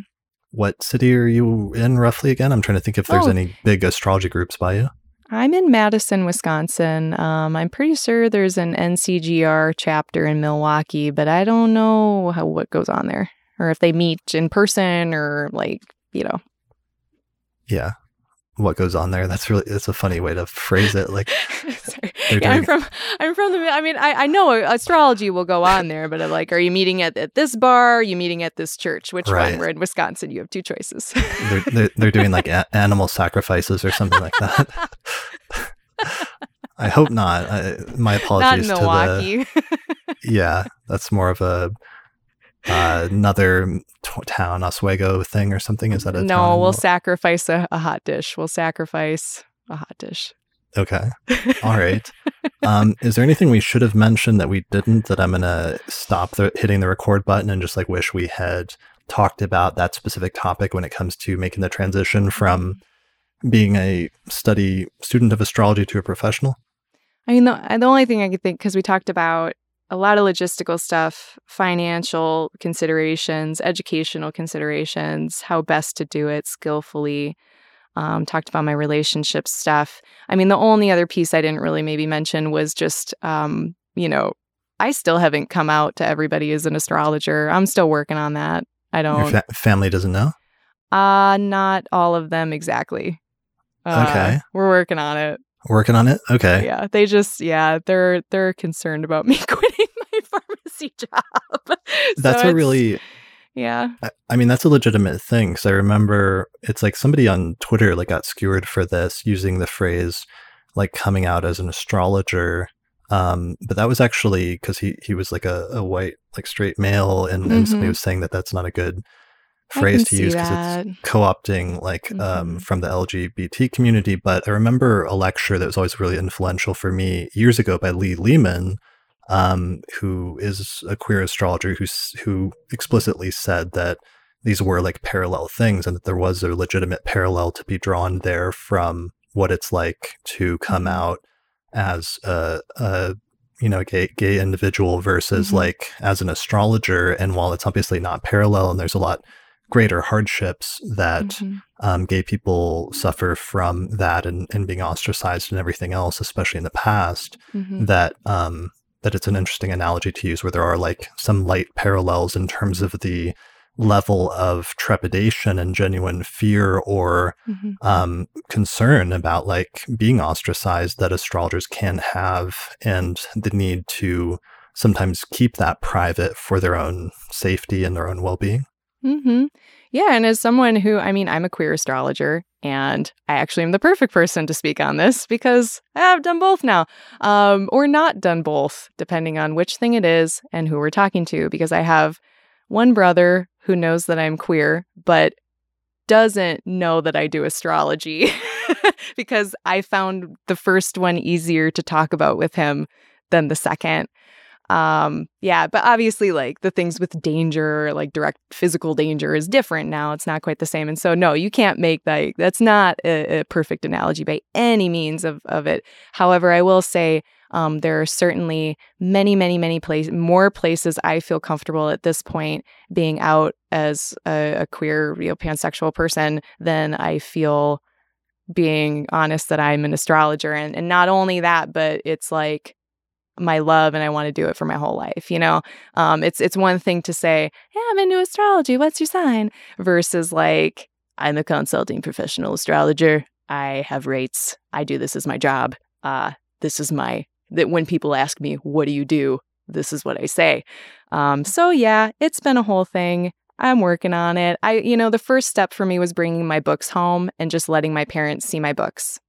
What city are you in roughly again i'm trying to think if there's Oh. any big astrology groups by you I'm in Madison, Wisconsin. Um, I'm pretty sure there's an NCGR chapter in Milwaukee, but I don't know how what goes on there, or if they meet in person, or like you know. yeah what goes on there that's really that's a funny way to phrase it like <laughs> Yeah, I'm from I'm from the. I mean, I, I know astrology will go on there, but I'm like, are you meeting at, at this bar? Are you meeting at this church? Which Right. one? We're in Wisconsin. You have two choices. they're, they're, they're doing like a- <laughs> animal sacrifices or something like that <laughs> i hope not I, my Not apologies in to the Milwaukee. yeah, that's more of a uh, another t- town Oswego thing or something. Is that a no, town? we'll sacrifice a, a hot dish. We'll sacrifice a hot dish. okay, <laughs> all right. Um, is there anything we should have mentioned that we didn't? That I'm gonna stop the hitting the record button and just like wish we had talked about that specific topic when it comes to making the transition from being a study student of astrology to a professional. I mean, the, the only thing I could think, because we talked about a lot of logistical stuff, financial considerations, educational considerations, how best to do it skillfully. Um, talked about my relationship stuff. I mean, the only other piece I didn't really maybe mention was just, um, you know, I still haven't come out to everybody as an astrologer. I'm still working on that. I don't. fa- family doesn't know. Uh, not all of them exactly. Uh, Okay. We're working on it. Working on it. Okay. Yeah, they just yeah, they're they're concerned about <laughs> me quitting <laughs> job. <laughs> That's So a really yeah. I- I mean, that's a legitimate thing because I remember it's like somebody on Twitter like got skewered for this using the phrase like coming out as an astrologer. Um, but that was actually because he he was like a, a white like straight male, and, and somebody Mhm. was saying that that's not a good phrase to use because it's co-opting like um, Mhm. from the LGBT community. But I remember a lecture that was always really influential for me years ago by Lee Lehman, um, who is a queer astrologer who who explicitly said that these were like parallel things and that there was a legitimate parallel to be drawn there from what it's like to come Mhm. out as a, a you know gay gay individual versus Mhm. like as an astrologer and while it's obviously not parallel and there's a lot greater hardships that Mhm. um, gay people suffer from that and, and being ostracized and everything else, especially in the past, Mhm. that um, that it's an interesting analogy to use where there are like some light parallels in terms of the level of trepidation and genuine fear or Mhm. um, concern about like being ostracized that astrologers can have and the need to sometimes keep that private for their own safety and their own well-being Mm-hmm. Yeah, and as someone who, I mean, I'm a queer astrologer, and I actually am the perfect person to speak on this because I have done both now, um, or not done both, depending on which thing it is and who we're talking to. Because I have one brother who knows that I'm queer, but doesn't know that I do astrology <laughs> because I found the first one easier to talk about with him than the second um yeah but obviously like the things with danger like direct physical danger is different now it's not quite the same and so no you can't make that that's not a, a perfect analogy by any means of of it. However i will say um there are certainly many many many places more places i feel comfortable at this point being out as a, a queer you know, pansexual person than i feel being honest that i'm an astrologer and and not only that but it's like my love and I want to do it for my whole life. You know, um, it's it's one thing to say, "Yeah, I'm into astrology. What's your sign?" versus like, "I'm a consulting professional astrologer. I have rates. I do this as my job. Uh, this is my that when people ask me, "What do you do?" This is what I say. Um, so yeah, it's been a whole thing. I'm working on it. I, you know, the first step for me was bringing my books home and just letting my parents see my books.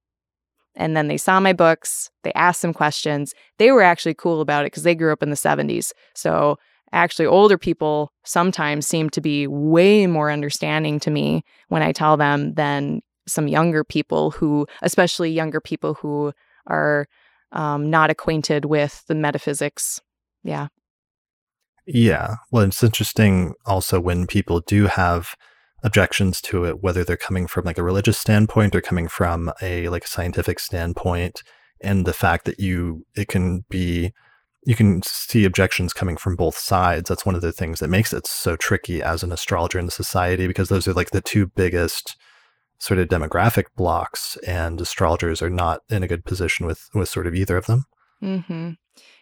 And then they saw my books, they asked some questions. They were actually cool about it because they grew up in the 70s. So actually, older people sometimes seem to be way more understanding to me when I tell them than some younger people who, especially younger people who are um, not acquainted with the metaphysics. Yeah. Yeah. Well, it's interesting also when people do have objections to it, whether they're coming from like a religious standpoint or coming from a like scientific standpoint, and the fact that you it can be you can see objections coming from both sides. That's one of the things that makes it so tricky as an astrologer in society because those are like the two biggest sort of demographic blocks, and astrologers are not in a good position with with sort of either of them. Mm-hmm.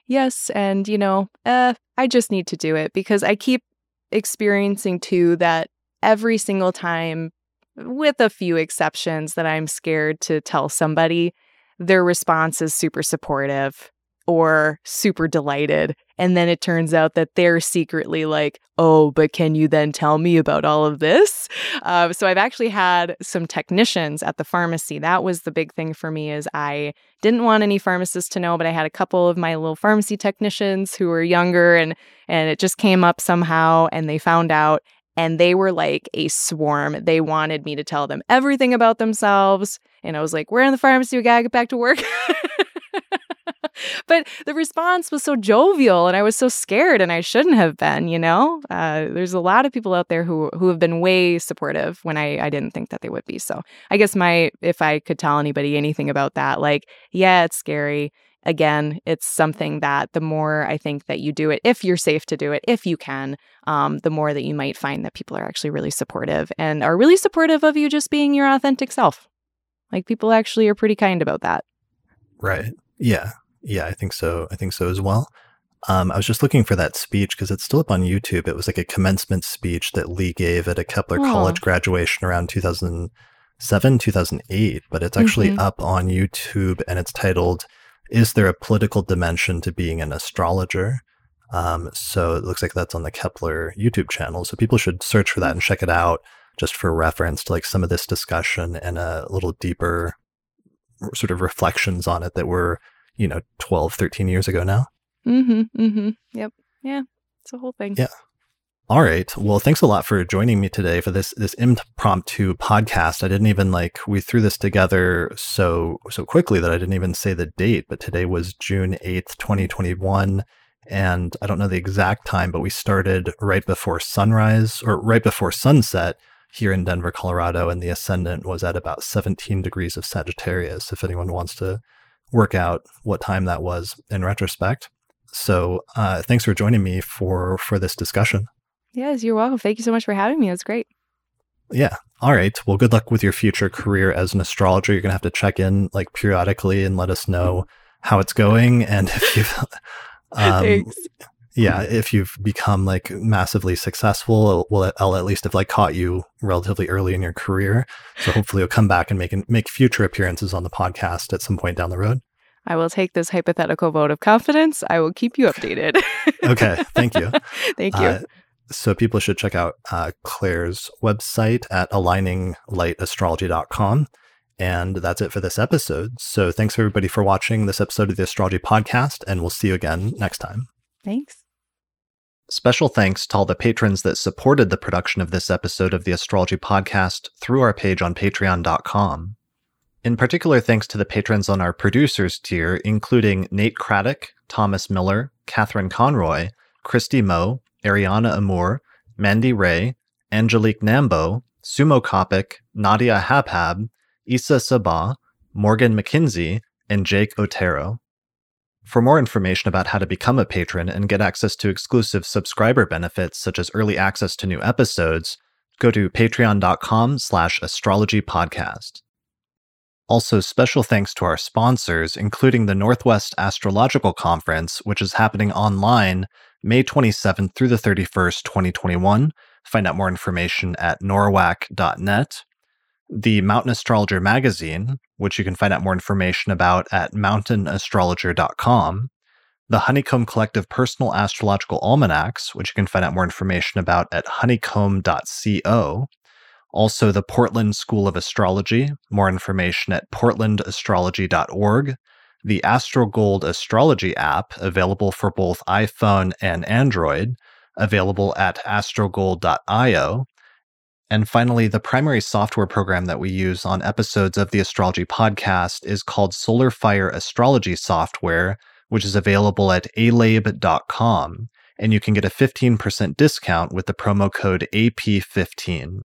Yes, and you know, uh, I just need to do it because I keep experiencing too that every single time, with a few exceptions, that I'm scared to tell somebody, their response is super supportive or super delighted. And then it turns out that they're secretly like, oh, but can you then tell me about all of this? Uh, so I've actually had some technicians at the pharmacy. That was the big thing for me is I didn't want any pharmacists to know, but I had a couple of my little pharmacy technicians who were younger and and it just came up somehow and they found out and they were like a swarm. They wanted me to tell them everything about themselves. And I was like, we're in the pharmacy. We got to get back to work. <laughs> but the response was so jovial and I was so scared and I shouldn't have been, you know? Uh, there's a lot of people out there who who have been way supportive when I, I didn't think that they would be. So I guess my if I could tell anybody anything about that, like, yeah, it's scary. Again, it's something that the more I think that you do it, if you're safe to do it, if you can, um, the more that you might find that people are actually really supportive and are really supportive of you just being your authentic self. Like people actually are pretty kind about that. Right. Yeah. Yeah, I think so. I think so as well. Um, I was just looking for that speech because it's still up on YouTube. It was like a commencement speech that Lee gave at a Kepler oh. College graduation around 2007, 2008, but it's actually mm-hmm. up on YouTube and it's titled, Is There a Political Dimension to Being an Astrologer? Um, so it looks like that's on the Kepler YouTube channel. So people should search for that and check it out just for reference to like some of this discussion and a little deeper sort of reflections on it that were you know 12 13 years ago now. Mm-hmm mm-hmm. Yep. Yeah it's a whole thing. Yeah all right well thanks a lot for joining me today for this this impromptu podcast i didn't even like we threw this together so so quickly that i didn't even say the date but today was june 8th 2021 and i don't know the exact time but we started right before sunrise or right before sunset here in denver colorado and the ascendant was at about 17 degrees of sagittarius if anyone wants to work out what time that was in retrospect. So uh, thanks for joining me for for this discussion. Yes, you're welcome. Thank you so much for having me. It was great. Yeah. All right. Well, good luck with your future career as an astrologer. You're gonna have to check in like periodically and let us know how it's going <laughs> and if you've um, yeah, if you've become like massively successful, well, I'll at least have like caught you relatively early in your career. So hopefully you'll come back and make make future appearances on the podcast at some point down the road. I will take this hypothetical vote of confidence. I will keep you updated. okay, thank you. <laughs> thank you. Uh, so people should check out uh, Claire's website at aligninglightastrology.com. And that's it for this episode. So thanks everybody for watching this episode of the Astrology Podcast, and we'll see you again next time. Thanks. Special thanks to all the patrons that supported the production of this episode of the Astrology Podcast through our page on patreon.com. In particular, thanks to the patrons on our producers tier, including Nate Craddock, Thomas Miller, Catherine Conroy, Christy Moe, Ariana Amour, Mandy Ray, Angelique Nambo, Sumo Kopic, Nadia Habhab, Issa Sabah, Morgan McKinsey, and Jake Otero. For more information about how to become a patron and get access to exclusive subscriber benefits such as early access to new episodes, go to patreon.com slash astrologypodcast. Also, special thanks to our sponsors, including the Northwest Astrological Conference, which is happening online May 27th through the 31st, 2021. Find out more information at norwac.net the Mountain Astrologer magazine, which you can find out more information about at mountainastrologer.com, the Honeycomb Collective Personal Astrological Almanacs, which you can find out more information about at honeycomb.co, also the Portland School of Astrology, more information at portlandastrology.org, the Astrogold Astrology app, available for both iPhone and Android, available at astrogold.io, and finally, the primary software program that we use on episodes of the Astrology podcast is called Solar Fire Astrology Software, which is available at alabe.com. And you can get a 15% discount with the promo code AP15.